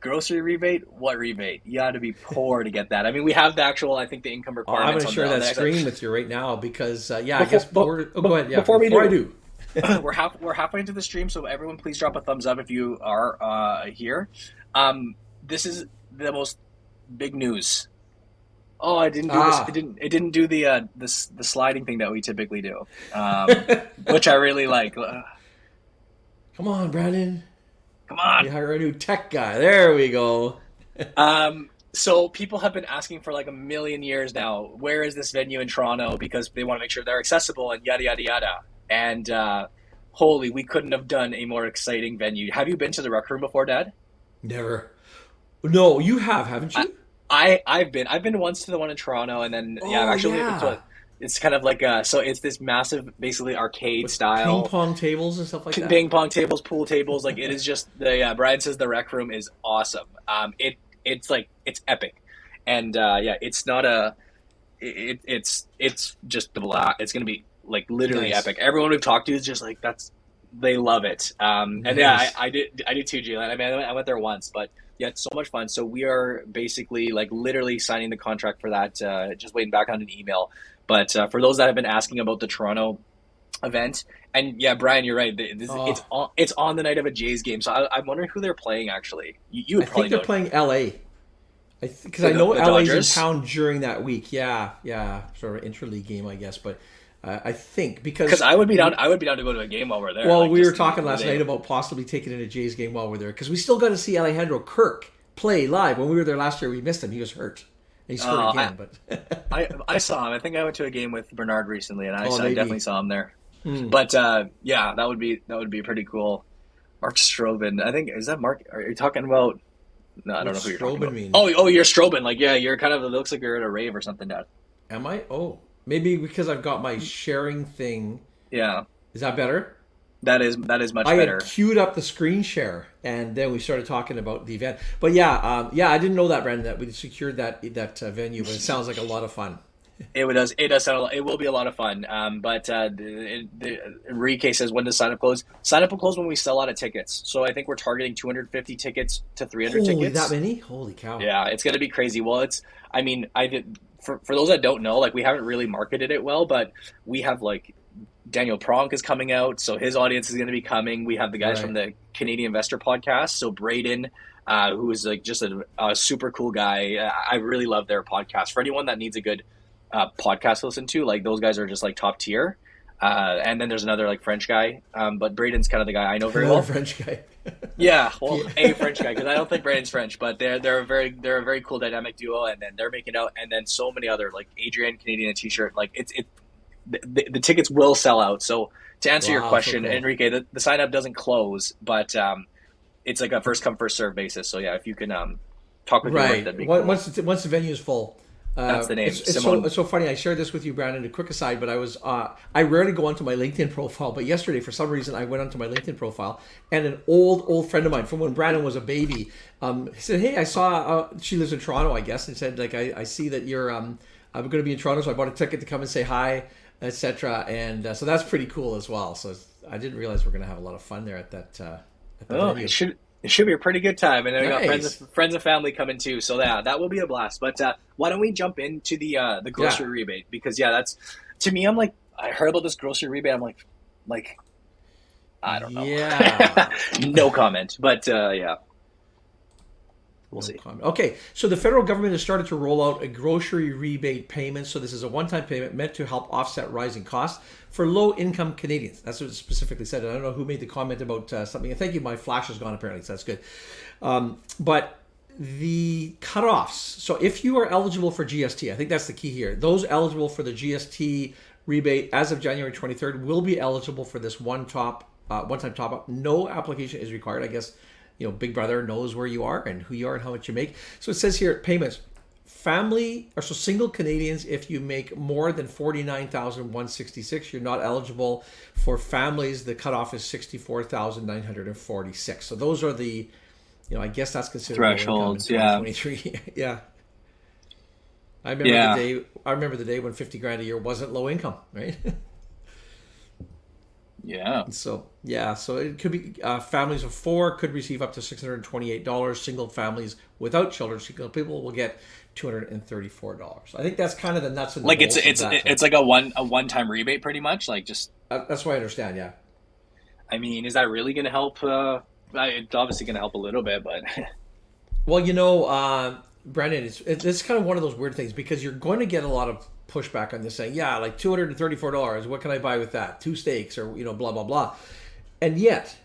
Grocery rebate? What rebate? You got to be poor to get that. I mean, we have the actual. I think the income Oh, I'm going to share that screen with you right now because, uh, yeah, I Before- guess. but- Before, oh, go ahead. Yeah, before we I do- do. we're half we're halfway into the stream, so everyone please drop a thumbs up if you are uh, here. Um, this is the most big news. Oh, I didn't do Ah. this. It didn't. It didn't do the uh, this the sliding thing that we typically do, um, which I really like. Come on, Brandon. come on. You hire a new tech guy. There we go. Um, so people have been asking for like a million years now. Where is this venue in Toronto? Because they want to make sure they're accessible and yada yada yada. And uh, holy, we couldn't have done a more exciting venue. Have you been to the Rec Room before, Dad? Never. No, you have, haven't you? I I've been I've been once to the one in Toronto and then yeah Oh, actually yeah. It's, what, it's kind of like uh so it's this massive basically arcade With style. Ping pong tables and stuff like that. ping pong tables pool tables like it is just the yeah Brian says the rec room is awesome. Um it it's like it's epic. And uh yeah it's not a it, it's it's just the blah it's gonna be like literally Nice. epic. Everyone we've talked to is just like that's they love it. Um and yeah I, I did I did too Jalen I mean I went there once but yeah, it's so much fun. So we are basically like literally signing the contract for that. Uh, just waiting back on an email. But uh, for those that have been asking about the Toronto event, and yeah, Brian, you're right. This, Oh. It's on. It's on the night of a Jays game. So I, I'm wondering who they're playing. Actually, you, you I would probably think they're know. playing LA. I because The- I know LA's Dodgers? in town during that week. Yeah, yeah, sort of interleague game, I guess. But uh, I think because Because I would be down. I would be down to go to a game while we're there. Well, like, we were talking last night about possibly taking in a Jays game while we're there because we still got to see Alejandro Kirk play live. When we were there last year, we missed him. He was hurt. He's hurt Oh, again, but I I saw him. I think I went to a game with Bernard recently, and I, Oh, saw, I definitely saw him there. Hmm. But uh, yeah, that would be that would be pretty cool. Mark Strobin. I think is that Mark? Are you talking about? No, I don't know who you're talking Strobin about. mean? Oh, oh, you're Strobin. Like, yeah, you're kind of. It looks like you're at a rave or something, Dad. am I? Oh, maybe because I've got my sharing thing. Yeah, Is that better? that is that is much I better. had queued up the screen share, and then we started talking about the event. But yeah, um, yeah, I didn't know that, Brandon, that we secured that that uh, venue. But it sounds like a lot of fun. It does. It does sound. a lot- It will be a lot of fun. Um, but uh, the, the, Enrique says when does sign up close? Sign up will close when we sell out of tickets. So I think we're targeting 250 tickets to 300 Holy, tickets. that many? Holy cow! Yeah, it's gonna be crazy. Well, it's. I mean, I did. For for those that don't know, like we haven't really marketed it well, but we have like Daniel Pronk is coming out, so his audience is going to be coming. We have the guys Right. from the Canadian Investor Podcast, so Braden, uh, who is like just a, a super cool guy. I really love their podcast. For anyone that needs a good uh, podcast to listen to, like those guys are just like top tier. Uh, and then there's another like French guy, um, but Braden's kind of the guy I know very well. French guy. Yeah, well, a French guy because I don't think Brandon's French, but they're they're a very they're a very cool dynamic duo, and then they're making out, and then so many other like Adrian Canadian T-shirt, like it's it the, the, the tickets will sell out. So to answer your Wow, so question, cool. Enrique, the, the sign up doesn't close, but um, it's like a first come first serve basis. So yeah, if you can um talk with your wife, right. that'd be Once cool. once, it's, once the venue is full, That's the name. It's, it's so, it's so funny. I shared this with you, Brandon. A quick aside, but I was uh, I rarely go onto my LinkedIn profile, but yesterday for some reason I went onto my LinkedIn profile, and an old old friend of mine from when Brandon was a baby, um, said, "Hey, I saw uh, she lives in Toronto, I guess," and said, "Like I, I see that you're um, I'm going to be in Toronto, so I bought a ticket to come and say hi, etc." And uh, so that's pretty cool as well. So I didn't realize we're going to have a lot of fun there at that. Uh, at that Oh, venue. it should it should be a pretty good time, and then we got Nice. friends friends and family coming too. So yeah, that will be a blast. But uh, why don't we jump into the uh, the grocery Yeah. rebate? Because yeah, that's to me. I'm like, I heard about this grocery rebate. I'm like, like, I don't know. Yeah. no comment. But uh, yeah, we'll No see. comment. Okay, so the federal government has started to roll out a grocery rebate payment. So this is a one-time payment meant to help offset rising costs for low-income Canadians. That's what it specifically said. I don't know who made the comment about uh, something. Thank you. My flash is gone apparently, so that's good. Um, but the cutoffs. So if you are eligible for GST, I think that's the key here. Those eligible for the GST rebate as of January 23rd will be eligible for this one top uh, one-time top up. No application is required. I guess you know Big Brother knows where you are and who you are and how much you make. So it says here payments. Family or so single Canadians, if you make more than forty nine thousand one sixty six, you're not eligible. For families, the cutoff is sixty four thousand nine hundred and forty six. So those are the, you know, I guess that's considered low income in Thresholds, yeah. 2023. yeah. I remember Yeah. the day. I remember the day when fifty grand a year wasn't low income, right? Yeah. So yeah, so it could be uh, families of four could receive up to six hundred twenty-eight dollars. Single families without children, single people will get two hundred and thirty-four dollars. I think that's kind of the nuts and Like it's it's that. it's like a one a one time rebate, pretty much. Like just, Uh, that's what I understand. Yeah. I mean, is that really going to help? Uh, it's obviously going to help a little bit, but Well, you know, uh, Brandon, it's it's it's kind of one of those weird things because you're going to get a lot of pushback on this, saying, "Yeah, like two hundred and thirty-four dollars. What can I buy with that? Two steaks, or you know, blah blah blah." And yet,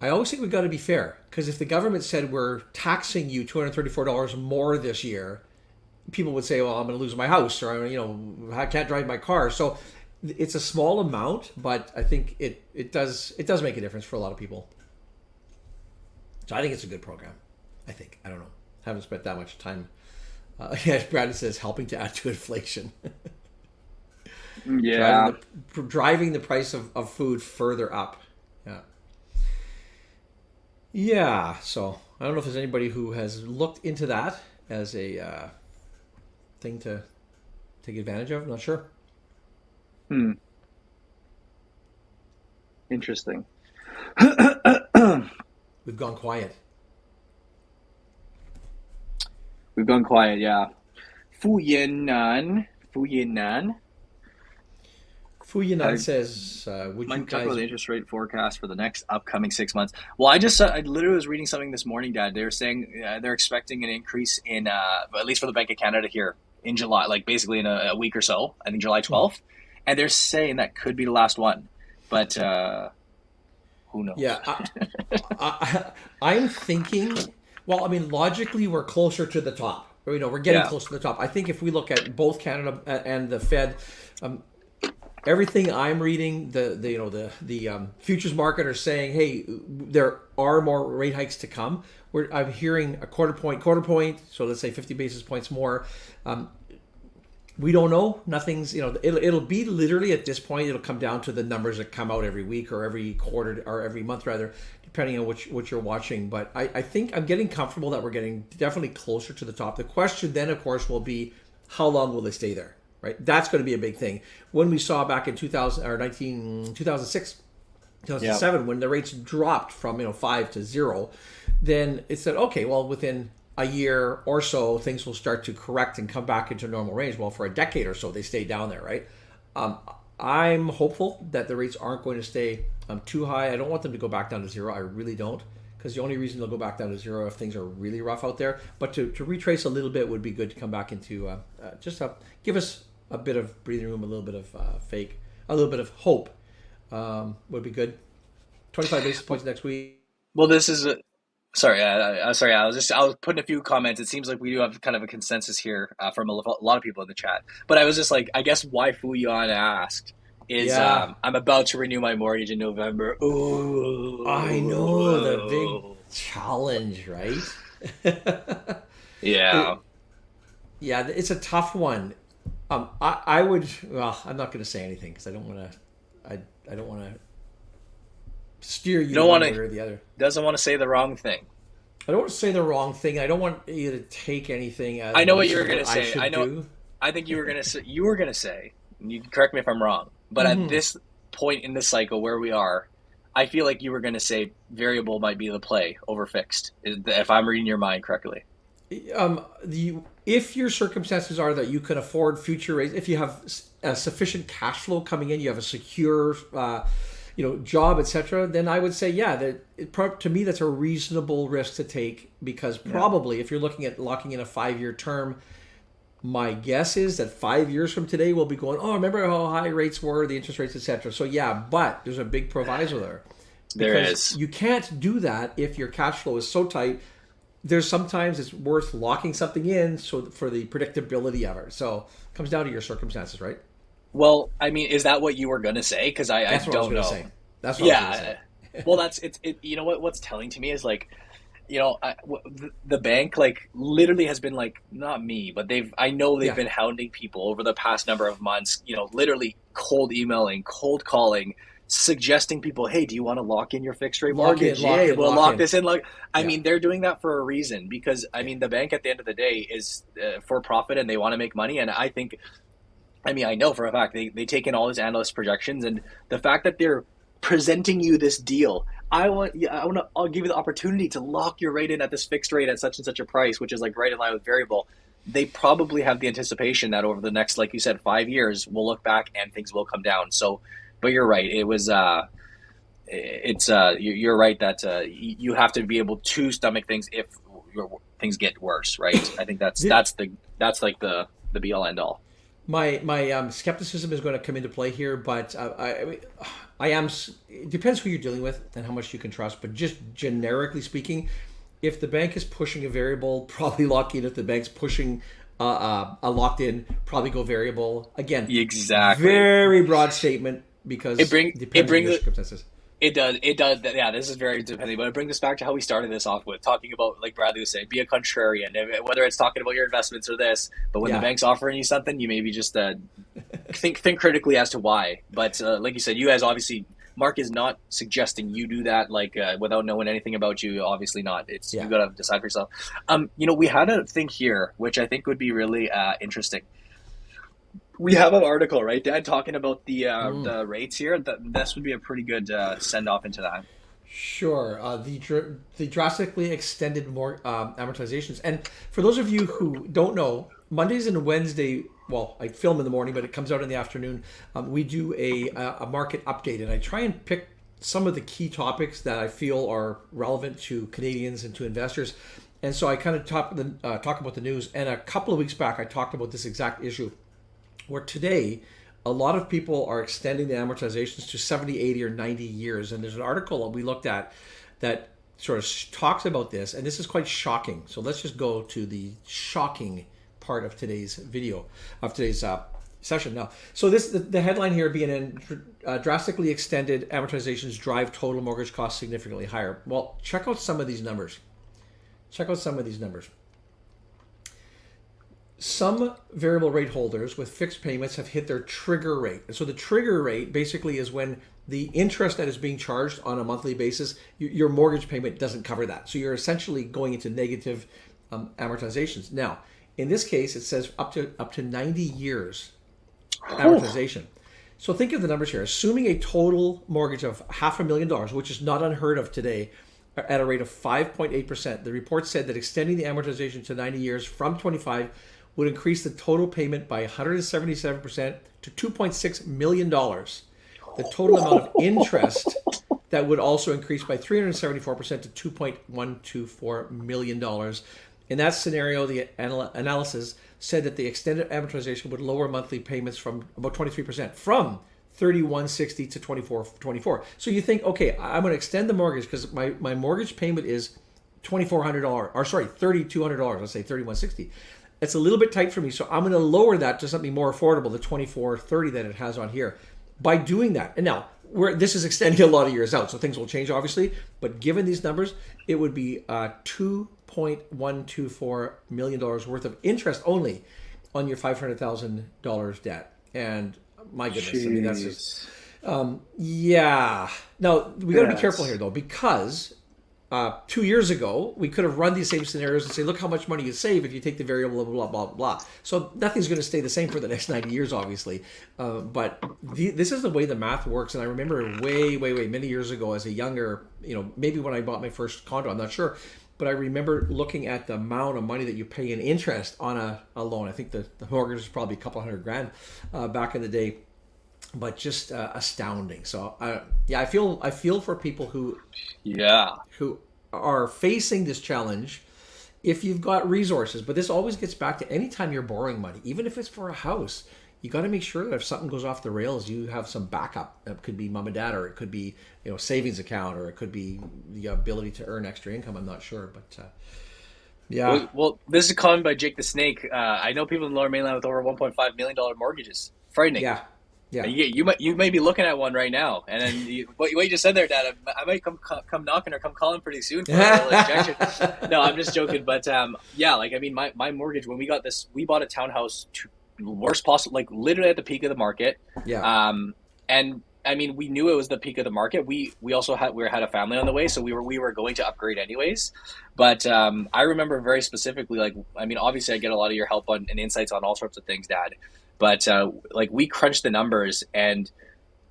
I always think we've got to be fair because if the government said we're taxing you two hundred thirty-four dollars more this year, people would say, "Well, I'm going to lose my house, or you know, I can't drive my car." So it's a small amount, but I think it it does it does make a difference for a lot of people. So I think it's a good program. I think I don't know. Haven't spent that much time. Uh, yeah, Brandon says helping to add to inflation, yeah. driving, the, driving the price of, of food further up. Yeah. Yeah. So I don't know if there's anybody who has looked into that as a uh, thing to take advantage of. I'm not sure. Hmm. Interesting. We've gone quiet. We've gone quiet, yeah. Fu Yinan, Fu Yinan. Fu Yinan I- says, uh, "Would you about the guys?" interest rate forecast for the next upcoming six months. Well, I just, uh, I literally was reading something this morning, Dad. They were saying uh, they're expecting an increase in, uh, at least for the Bank of Canada here in July, like basically in a, a week or so. I think July twelfth, and they're saying that could be the last one, but uh, who knows? Yeah, I, I, I'm thinking. Well, I mean, logically, we're closer to the top. You know, we're getting Yeah. close to the top. I think if we look at both Canada and the Fed, um, everything I'm reading, the, the you know the the um, futures market are saying, hey, there are more rate hikes to come. We're, I'm hearing a quarter point, quarter point. So let's say 50 basis points more. Um, we don't know. Nothing's, you know, it'll, it'll be literally at this point, it'll come down to the numbers that come out every week or every quarter or every month rather, depending on which, what you're watching. But I, I think I'm getting comfortable that we're getting definitely closer to the top. The question then, of course, will be how long will they stay there, right? That's going to be a big thing. When we saw back in 2000 or 19, 2006, 2007 when the rates dropped from you know five to zero then it said okay well within a year or so things will start to correct and come back into normal range well for a decade or so they stay down there right um, i'm hopeful that the rates aren't going to stay um, too high i don't want them to go back down to zero i really don't because the only reason they'll go back down to zero if things are really rough out there but to, to retrace a little bit would be good to come back into uh, uh, just a, give us a bit of breathing room a little bit of uh, fake a little bit of hope um, would be good. 25 basis points next week. Well, this is a, sorry. Sorry, I was just I was putting a few comments. It seems like we do have kind of a consensus here uh, from a, a lot of people in the chat. But I was just like, I guess why Fuyan asked is Yeah. um, I'm about to renew my mortgage in November. Ooh, I know the big challenge, right? yeah. Yeah, it's a tough one. Um, I, I would. Well, I'm not going to say anything because I don't want to. I I don't want to steer you, don't one wanna- way or the other. Doesn't want to say the wrong thing. I don't want to say the wrong thing. I don't want you to take anything as I know what you were gonna say. should I know- do. I think you were gonna say you were gonna say. You can correct me if I'm wrong, but Mhm. at this point in the cycle where we are, I feel like you were gonna say variable might be the play over fixed. If I'm reading your mind correctly. um, the if your circumstances are that you can afford future rates, if you have sufficient cash flow coming in, you have a secure, uh, you know, job, etc., then I would say, yeah, that it, to me that's a reasonable risk to take because probably if you're looking at locking in a five year term. My guess is that five years from today, we'll be going. Oh, remember how high rates were, the interest rates, etc. So yeah, but there's a big proviso there. There Because is. You can't do that if your cash flow is so tight. There's sometimes it's worth locking something in so for the predictability of it. So it comes down to your circumstances, right? Well, I mean, is that what you were gonna say? Because I, I That's what I was don't going know. say. That's what I was going to Yeah. say. well, that's it's. It, you know what? What's telling to me is like, you know, I, w- the, bank like literally has been like not me, but they've. I know they've Yeah. been hounding people over the past number of months. You know, literally cold emailing, cold calling. Suggesting people, hey, do you want to lock in your fixed rate Lock in, mortgage? lock yeah, in, we'll lock lock this in. Like, I Yeah. mean, they're doing that for a reason because I mean, the bank at the end of the day is uh, for profit and they want to make money. And I think I mean, I know for a fact they, they take in all these analyst projections, and the fact that they're presenting you this deal, I want, yeah, I want to, I'll give you the opportunity to lock your rate in at this fixed rate at such and such a price, which is like right in line with variable. They probably have the anticipation that over the next, like you said, five years, we'll look back and things will come down. So, but you're right, it was, uh, it's, uh, you- you're right that uh, you you have to be able to stomach things if things get worse, right? I think that's Yeah. that's the that's like the the be all end all. My my um, skepticism is going to come into play here, but uh, I I, am. It depends who you're dealing with and how much you can trust. But just generically speaking, if the bank is pushing a variable, probably lock in. If the bank's pushing uh, uh, a locked in, probably go variable. Again, Exactly. very broad statement because It bring- it brings it- circumstances. It does. It does. Yeah, this is very depending, but it brings us back to how we started this off with talking about, like Bradley was saying, be a contrarian. Whether it's talking about your investments or this, but when Yeah. the bank's offering you something, you maybe just uh, think think critically as to why. But uh, like you said, you guys obviously, Mark is not suggesting you do that like uh, without knowing anything about you. Obviously not. It's Yeah. you got to decide for yourself. Um, you know, we had a thing here which I think would be really uh, interesting. We have an article, right, Dad, talking about the uh, Mm. the rates here. That this would be a pretty good uh, send off into that. Sure. Uh, the dr- the drastically extended more um, amortizations, and for those of you who don't know, Mondays and Wednesday. Well, I film in the morning, but it comes out in the afternoon. Um, we do a a market update, and I try and pick some of the key topics that I feel are relevant to Canadians and to investors. And so I kind of talk the uh, talk about the news. And a couple of weeks back, I talked about this exact issue where today a lot of people are extending the amortizations to 70 80 or 90 years. And there's an article that we looked at that sort of talks about this and this is quite shocking. So let's just go to the shocking part of today's video of today's uh, session. Now so this the, the headline here being in uh, drastically extended amortizations drive total mortgage costs significantly higher. Well check out some of these numbers. Check out some of these numbers some variable rate holders with fixed payments have hit their trigger rate. And so the trigger rate basically is when the interest that is being charged on a monthly basis, your mortgage payment doesn't cover that. So you're essentially going into negative um, amortizations. Now, in this case, it says up to up to 90 years amortization. So think of the numbers here. Assuming a total mortgage of half a million dollars, which is not unheard of today, at a rate of 5.8%, the report said that extending the amortization to 90 years from 25 would increase the total payment by 177% to $2.6 million. The total amount of interest that would also increase by 374% to $2.124 million. In that scenario, the anal- analysis said that the extended amortization would lower monthly payments from about 23%, from 3160 to 2424. So you think, okay, I'm going to extend the mortgage because my, my mortgage payment is $2,400, or sorry, $3,200, let's say 3160 It's a little bit tight for me, so I'm going to lower that to something more affordable, the 2430 that it has on here. By doing that, and now we're, this is extending a lot of years out, so things will change, obviously. But given these numbers, it would be uh, two point one two four million dollars worth of interest only on your five hundred thousand dollars debt. And my goodness, Jeez. I mean that's just um, yeah. Now we got to yes. be careful here though, because uh, two years ago, we could have run these same scenarios and say, look how much money you save if you take the variable, blah, blah, blah, blah. So nothing's going to stay the same for the next 90 years, obviously. Uh, but the, this is the way the math works. And I remember way, way, way, many years ago as a younger, you know, maybe when I bought my first condo, I'm not sure. But I remember looking at the amount of money that you pay in interest on a, a loan. I think the, the mortgage was probably a couple hundred grand uh, back in the day but just uh, astounding. So, uh, yeah, I feel I feel for people who, yeah, who are facing this challenge. If you've got resources, but this always gets back to anytime you're borrowing money, even if it's for a house, you got to make sure that if something goes off the rails, you have some backup. It could be mom and dad, or it could be you know savings account, or it could be the ability to earn extra income. I'm not sure, but. Uh, yeah. Well, well, this is a comment by Jake the Snake. Uh, I know people in the Lower Mainland with over 1.5 million dollar mortgages. Frightening. Yeah, yeah, you, you might you may be looking at one right now, and then you, what, what you just said there, Dad. I, might come come knocking or come calling pretty soon for a no, I'm just joking, but um, yeah, like I mean, my, my mortgage when we got this, we bought a townhouse, to, worst possible, like literally at the peak of the market. Yeah. Um, and I mean, we knew it was the peak of the market. We we also had we had a family on the way, so we were we were going to upgrade anyways. But um, I remember very specifically, like I mean, obviously, I get a lot of your help on and insights on all sorts of things, Dad. But uh, like we crunched the numbers, and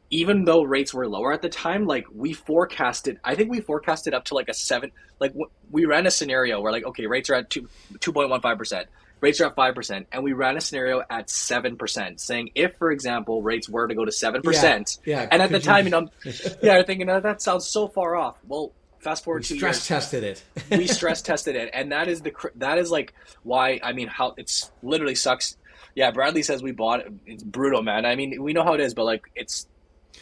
even though rates were lower at the time, like we forecasted, I think we forecasted up to like a seven. Like we ran a scenario where like okay, rates are at two two point one five percent, rates are at five percent, and we ran a scenario at seven percent, saying if, for example, rates were to go to seven percent, yeah, and at the time, you know, yeah, you're thinking oh, that sounds so far off. Well, fast forward we two stress years, tested it. we stress tested it, and that is the that is like why I mean how it's literally sucks yeah, Bradley says we bought it. It's brutal, man. I mean, we know how it is, but like it's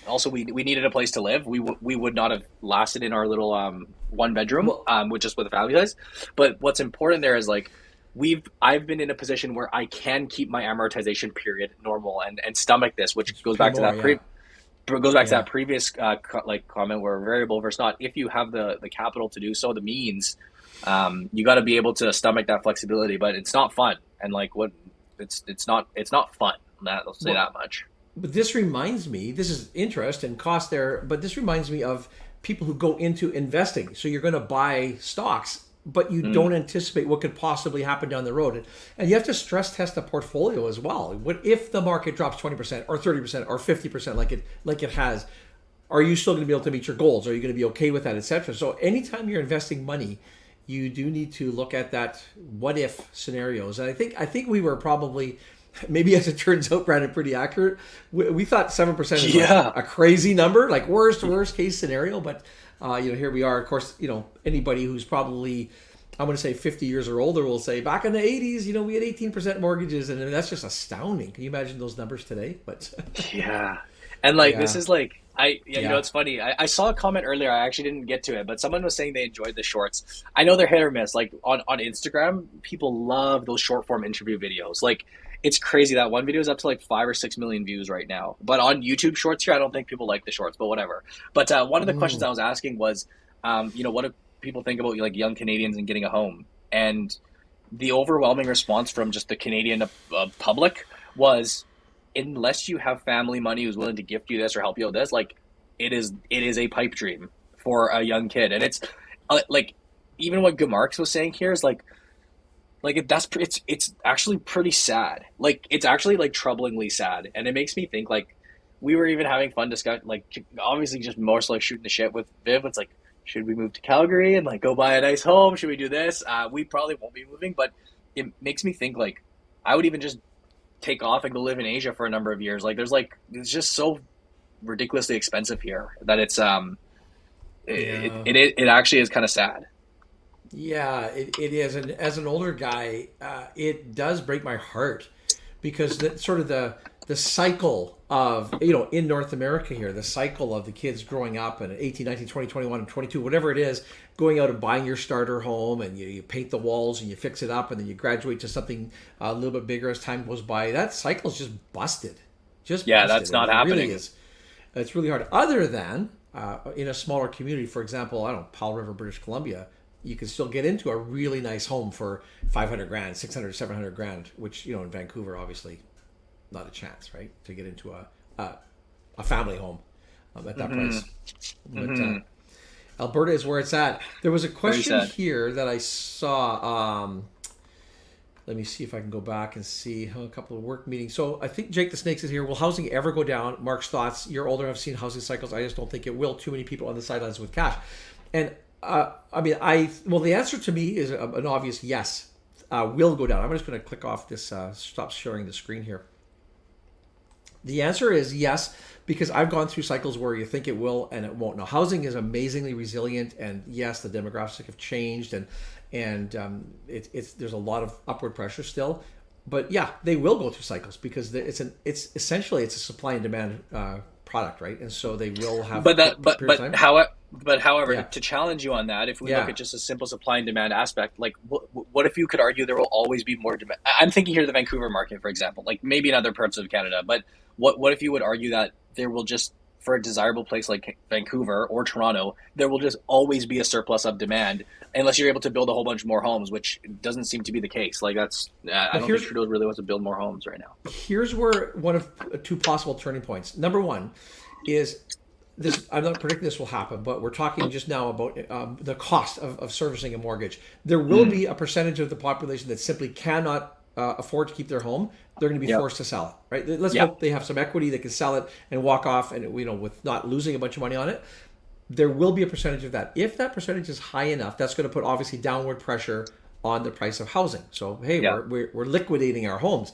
also we we needed a place to live. We w- we would not have lasted in our little um one bedroom um with just with a family size. But what's important there is like we've I've been in a position where I can keep my amortization period normal and and stomach this, which goes back to that pre. Goes back yeah. to that previous uh, co- like comment where variable versus not. If you have the the capital to do so, the means, um, you got to be able to stomach that flexibility. But it's not fun. And like what it's it's not it's not fun. That I'll say well, that much. But this reminds me. This is interest and cost there. But this reminds me of people who go into investing. So you're going to buy stocks, but you mm. don't anticipate what could possibly happen down the road, and, and you have to stress test the portfolio as well. What if the market drops twenty percent or thirty percent or fifty percent, like it like it has? Are you still going to be able to meet your goals? Are you going to be okay with that, etc.? So anytime you're investing money you do need to look at that what if scenarios. And I think I think we were probably maybe as it turns out, Brandon, pretty accurate. We, we thought seven percent is yeah. like a crazy number, like worst worst case scenario. But uh, you know, here we are. Of course, you know anybody who's probably I'm going to say 50 years or older will say back in the 80s, you know, we had 18% mortgages, and that's just astounding. Can you imagine those numbers today? But yeah, and like yeah. this is like I yeah, you know it's funny. I, I, saw a comment earlier. I actually didn't get to it, but someone was saying they enjoyed the shorts. I know they're hit or miss. Like on on Instagram, people love those short form interview videos. Like it's crazy that one video is up to like five or six million views right now. But on YouTube Shorts here, I don't think people like the shorts, but whatever. But uh, one of the Ooh. questions I was asking was, um, you know, what do people think about like young Canadians and getting a home? And the overwhelming response from just the Canadian uh, public was unless you have family money who's willing to gift you this or help you with this, like it is it is a pipe dream for a young kid, and it's uh, like even what Marks was saying here is like like that's it's it's actually pretty sad. Like it's actually like troublingly sad, and it makes me think like we were even having fun discuss like obviously just more so like shooting the shit with Viv. It's like should we move to Calgary and like go buy a nice home? Should we do this? Uh, we probably won't be moving, but it makes me think like I would even just take off and go live in Asia for a number of years. Like there's like it's just so ridiculously expensive here that it's um it, yeah. it, it, it actually is kind of sad. Yeah, it, it is. And as an older guy, uh, it does break my heart because that sort of the the cycle of you know in north america here the cycle of the kids growing up at 18 19 20 21 and 22 whatever it is going out and buying your starter home and you, you paint the walls and you fix it up and then you graduate to something a little bit bigger as time goes by that cycle is just busted just yeah busted. that's not it happening really is. It's really hard. Other than uh, in a smaller community, for example, I don't know, Powell River, British Columbia, you can still get into a really nice home for 500 grand, 600, 700 grand, which, you know, in Vancouver, obviously not a chance, right? To get into a, a, a family home um, at that mm-hmm. price. But, mm-hmm. uh, Alberta is where it's at. There was a question here that I saw. Um, let me see if I can go back and see a couple of work meetings. So I think Jake the Snakes is here. Will housing ever go down? Mark's thoughts. You're older. I've seen housing cycles. I just don't think it will. Too many people on the sidelines with cash. And uh, I mean, I well, the answer to me is an obvious yes. Uh, will go down. I'm just going to click off this. Uh, stop sharing the screen here. The answer is yes, because I've gone through cycles where you think it will and it won't. Now, housing is amazingly resilient, and yes, the demographics have changed, and and um, it, it's there's a lot of upward pressure still. But yeah, they will go through cycles because it's an it's essentially it's a supply and demand uh, product, right? And so they will have. But that, but but how but however, yeah. to challenge you on that, if we yeah. look at just a simple supply and demand aspect, like what, what if you could argue there will always be more demand? I'm thinking here the Vancouver market, for example, like maybe in other parts of Canada, but what what if you would argue that there will just for a desirable place like Vancouver or Toronto, there will just always be a surplus of demand unless you're able to build a whole bunch more homes, which doesn't seem to be the case. Like that's I don't think Trudeau really wants to build more homes right now. Here's where one of two possible turning points. Number one is this. I'm not predicting this will happen, but we're talking just now about um, the cost of, of servicing a mortgage. There will mm. be a percentage of the population that simply cannot uh, afford to keep their home, they're going to be yep. forced to sell it, right? Let's yep. hope they have some equity, they can sell it and walk off, and you know, with not losing a bunch of money on it. There will be a percentage of that. If that percentage is high enough, that's going to put obviously downward pressure on the price of housing. So hey, yep. we're, we're, we're liquidating our homes.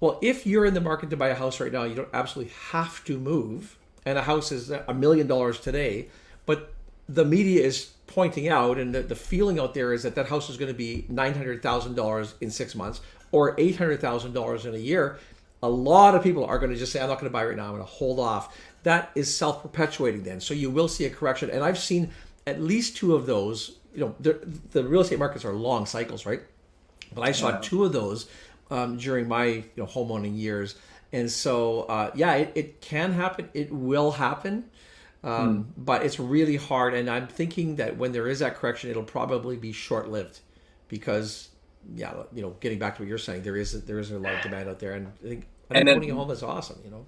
Well, if you're in the market to buy a house right now, you don't absolutely have to move, and a house is a million dollars today, but the media is pointing out, and the, the feeling out there is that that house is going to be nine hundred thousand dollars in six months or $800,000 in a year, a lot of people are going to just say, I'm not going to buy right now, I'm going to hold off. That is self perpetuating then. So you will see a correction. And I've seen at least two of those. You know, the, the real estate markets are long cycles, right? But I saw yeah. two of those um, during my you know homeowning years. And so, uh, yeah, it, it, can happen. It will happen. Um, hmm. But it's really hard. And I'm thinking that when there is that correction, it'll probably be short lived because yeah, you know, getting back to what you're saying, there is there isn't a lot of demand out there, and I think, I think and then, owning a home is awesome. You know.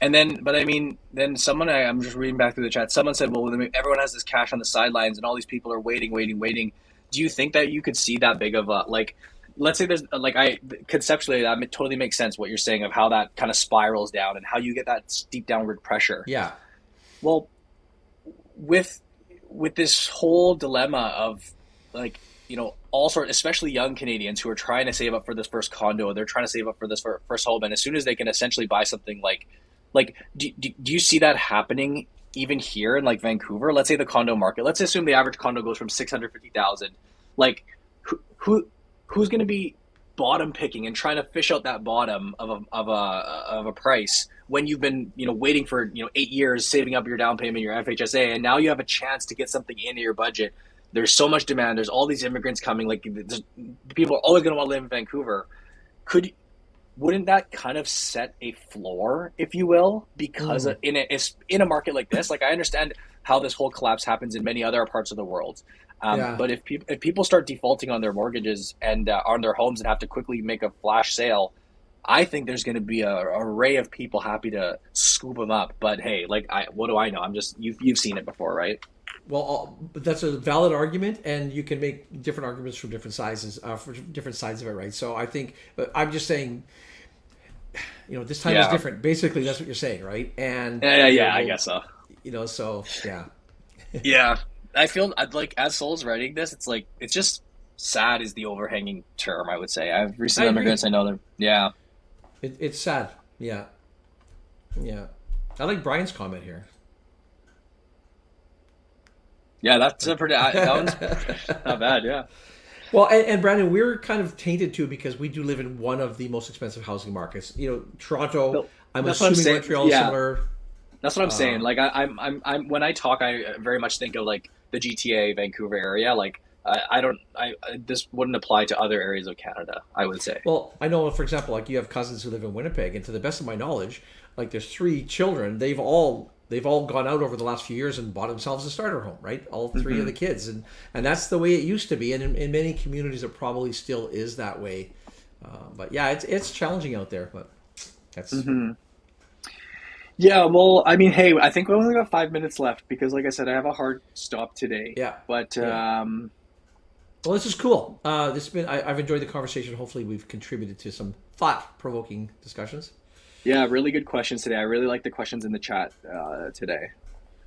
And then, but I mean, then someone I, am just reading back through the chat. Someone said, "Well, everyone has this cash on the sidelines, and all these people are waiting, waiting, waiting." Do you think that you could see that big of a like? Let's say there's like I conceptually that totally makes sense what you're saying of how that kind of spirals down and how you get that steep downward pressure. Yeah. Well, with with this whole dilemma of like you know all sort, especially young Canadians who are trying to save up for this first condo. They're trying to save up for this first home, and as soon as they can essentially buy something like, like, do, do, do you see that happening even here in like Vancouver? Let's say the condo market. Let's assume the average condo goes from six hundred fifty thousand. Like, who, who who's going to be bottom picking and trying to fish out that bottom of a, of a of a price when you've been you know waiting for you know eight years saving up your down payment your FHSA and now you have a chance to get something into your budget there's so much demand. There's all these immigrants coming. Like people are always going to want to live in Vancouver. Could wouldn't that kind of set a floor, if you will, because mm. in a in a market like this, like I understand how this whole collapse happens in many other parts of the world. Um, yeah. But if people if people start defaulting on their mortgages and uh, on their homes and have to quickly make a flash sale, I think there's going to be a, a, array of people happy to scoop them up. But hey, like, I what do I know? I'm just you've you've seen it before, right? Well, that's a valid argument, and you can make different arguments from different sizes, uh, for different sides of it, right? So I think, but I'm just saying, you know, this time yeah. is different. Basically, that's what you're saying, right? And yeah, yeah, yeah I guess so. You know, so yeah, yeah. I feel I'd like as Souls writing this, it's like it's just sad is the overhanging term. I would say I've recent I immigrants. I know them. Yeah, it, it's sad. Yeah, yeah. I like Brian's comment here. Yeah, that's a pretty. That one's not bad. Yeah. Well, and, and, Brandon, we're kind of tainted too because we do live in one of the most expensive housing markets. You know, Toronto. I'm assuming I'm Montreal yeah. similar. That's what I'm uh, saying. Like I, I'm, I'm, I'm, when I talk, I very much think of like the GTA, Vancouver area. Like I, I don't. I, I this wouldn't apply to other areas of Canada. I would say. Well, I know, for example, like you have cousins who live in Winnipeg, and to the best of my knowledge, like there's three children. They've all they've all gone out over the last few years and bought themselves a starter home, right? All 3 Mm-hmm. of the kids, and and that's the way it used to be, and in, in many communities it probably still is that way. Uh, but yeah, it's it's challenging out there, but that's Mm-hmm. Yeah, well, I mean, hey, I think we only got five minutes left because, like I said, I have a hard stop today. yeah. But Yeah. um, Well, this is cool. Uh, this has been I, I've enjoyed the conversation. Hopefully, we've contributed to some thought provoking discussions. Yeah, really good questions today. I really like the questions in the chat uh, today.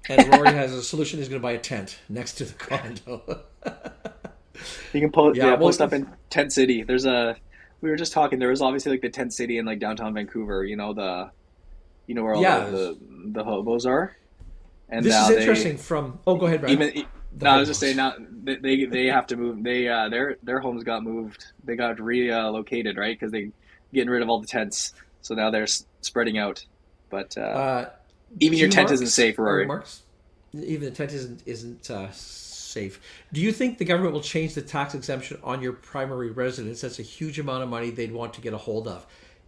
And Rory has a solution. He's going to buy a tent next to the condo. You can post, Yeah, yeah, well, post up in Tent City. There's a. We were just talking. There was obviously like the Tent City in like downtown Vancouver. You know the, you know where all Yeah. the, the the hobos are. And this is they- interesting. From oh, go ahead, Brad. Even no, I was just saying now they, they they have to move. They uh their their homes got moved. They got relocated right because they getting rid of all the tents. So now they're spreading out. But uh, Uh, even your tent marks isn't safe, Rory. Marks? Even the tent isn't isn't uh, safe. Do you think the government will change the tax exemption on your primary residence? That's a huge amount of money they'd want to get a hold of.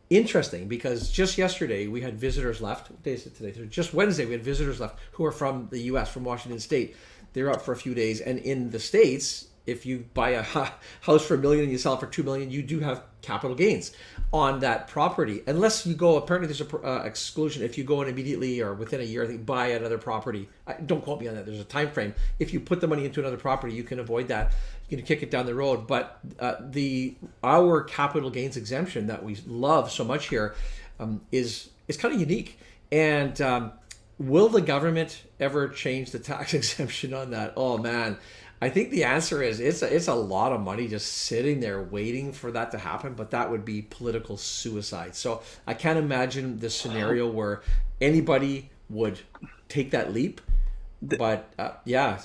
Interesting, because just yesterday we had visitors left. What day is it today? Just Wednesday we had visitors left who are from the U.S. from Washington State. They're up for a few days, and in the states, if you buy a house for a million and you sell it for two million, you do have capital gains on that property, unless you go. Apparently, there's a uh, exclusion if you go and immediately or within a year, I think, buy another property. I, don't quote me on that. There's a time frame. If you put the money into another property, you can avoid that. You can kick it down the road. But uh, the our capital gains exemption that we love so much here um, is is kind of unique. And um, will the government ever change the tax exemption on that? Oh man. I think the answer is it's a, it's a lot of money just sitting there waiting for that to happen, but that would be political suicide. So I can't imagine the scenario where anybody would take that leap. But uh, yeah,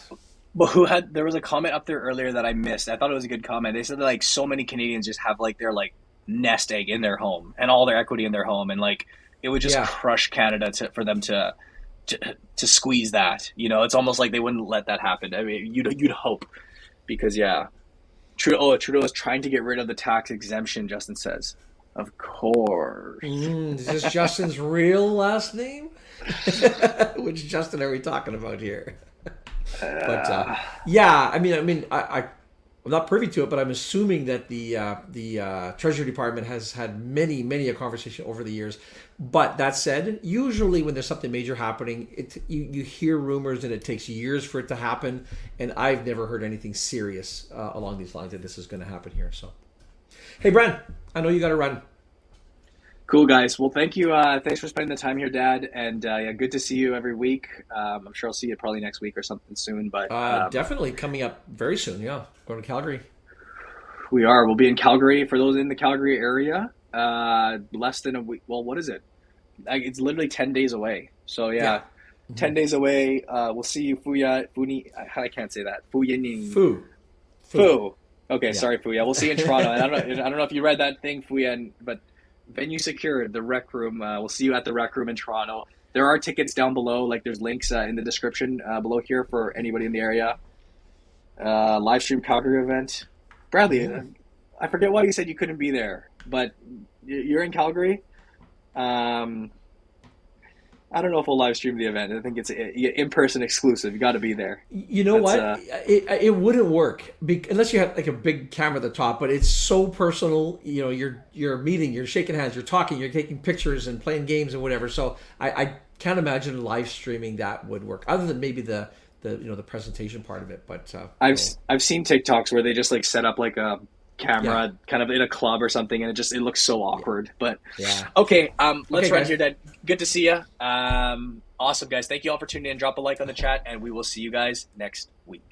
But who had there was a comment up there earlier that I missed. I thought it was a good comment. They said that like so many Canadians just have like their like nest egg in their home and all their equity in their home and like it would just Yeah. crush Canada to, for them to, to to squeeze that. You know, it's almost like they wouldn't let that happen. I mean, you'd you'd hope because yeah, Trudeau. Oh, Trudeau is trying to get rid of the tax exemption. Justin says, of course. Mm, is this Justin's real last name? Which Justin are we talking about here? but uh, yeah, I mean, I mean, I, I, I'm not privy to it, but I'm assuming that the uh, the uh, Treasury Department has had many, many a conversation over the years. But that said, usually when there's something major happening, it you, you hear rumors and it takes years for it to happen. And I've never heard anything serious uh, along these lines that this is going to happen here. So, hey, Bren, I know you got to run. Cool guys. Well, thank you. Uh, thanks for spending the time here, Dad. And uh, yeah, good to see you every week. Um, I'm sure I'll see you probably next week or something soon. But Uh, um, definitely coming up very soon. Yeah, going to Calgary. we are. We'll be in Calgary for those in the Calgary area. Uh, less than a week. Well, what is it? Like, it's literally ten days away. So yeah, Yeah. 10 days away. Uh, we'll see you, Fuya. Funi. I can't say that. Fuyining. Fu. Fu. Okay, Yeah. sorry, Fuya. We'll see you in Toronto. I don't know. I don't know if you read that thing, Fuya, but venue secured. The rec room. Uh, we'll see you at the rec room in Toronto. There are tickets down below. Like there's links uh, in the description uh, below here for anybody in the area. Uh, live stream Calgary event. Bradley, uh, I forget why you said you couldn't be there, but you're in Calgary. Um, I don't know if we'll live stream the event. I think it's in person exclusive. You got to be there. You know That's, what? uh, it, it wouldn't work be, unless you had like a big camera at the top. But it's so personal. You know, you're you're meeting, you're shaking hands, you're talking, you're taking pictures and playing games and whatever. So I, I can't imagine live streaming that would work, other than maybe the the you know the presentation part of it. But uh, I've so- I've seen TikToks where they just like set up like a camera kind of in a club or something, and it just it looks so awkward. But yeah. okay, um, let's Okay, run guys. here, Dad. Good to see you. Um, awesome, guys. Thank you all for tuning in. Drop a like on the chat, and we will see you guys next week.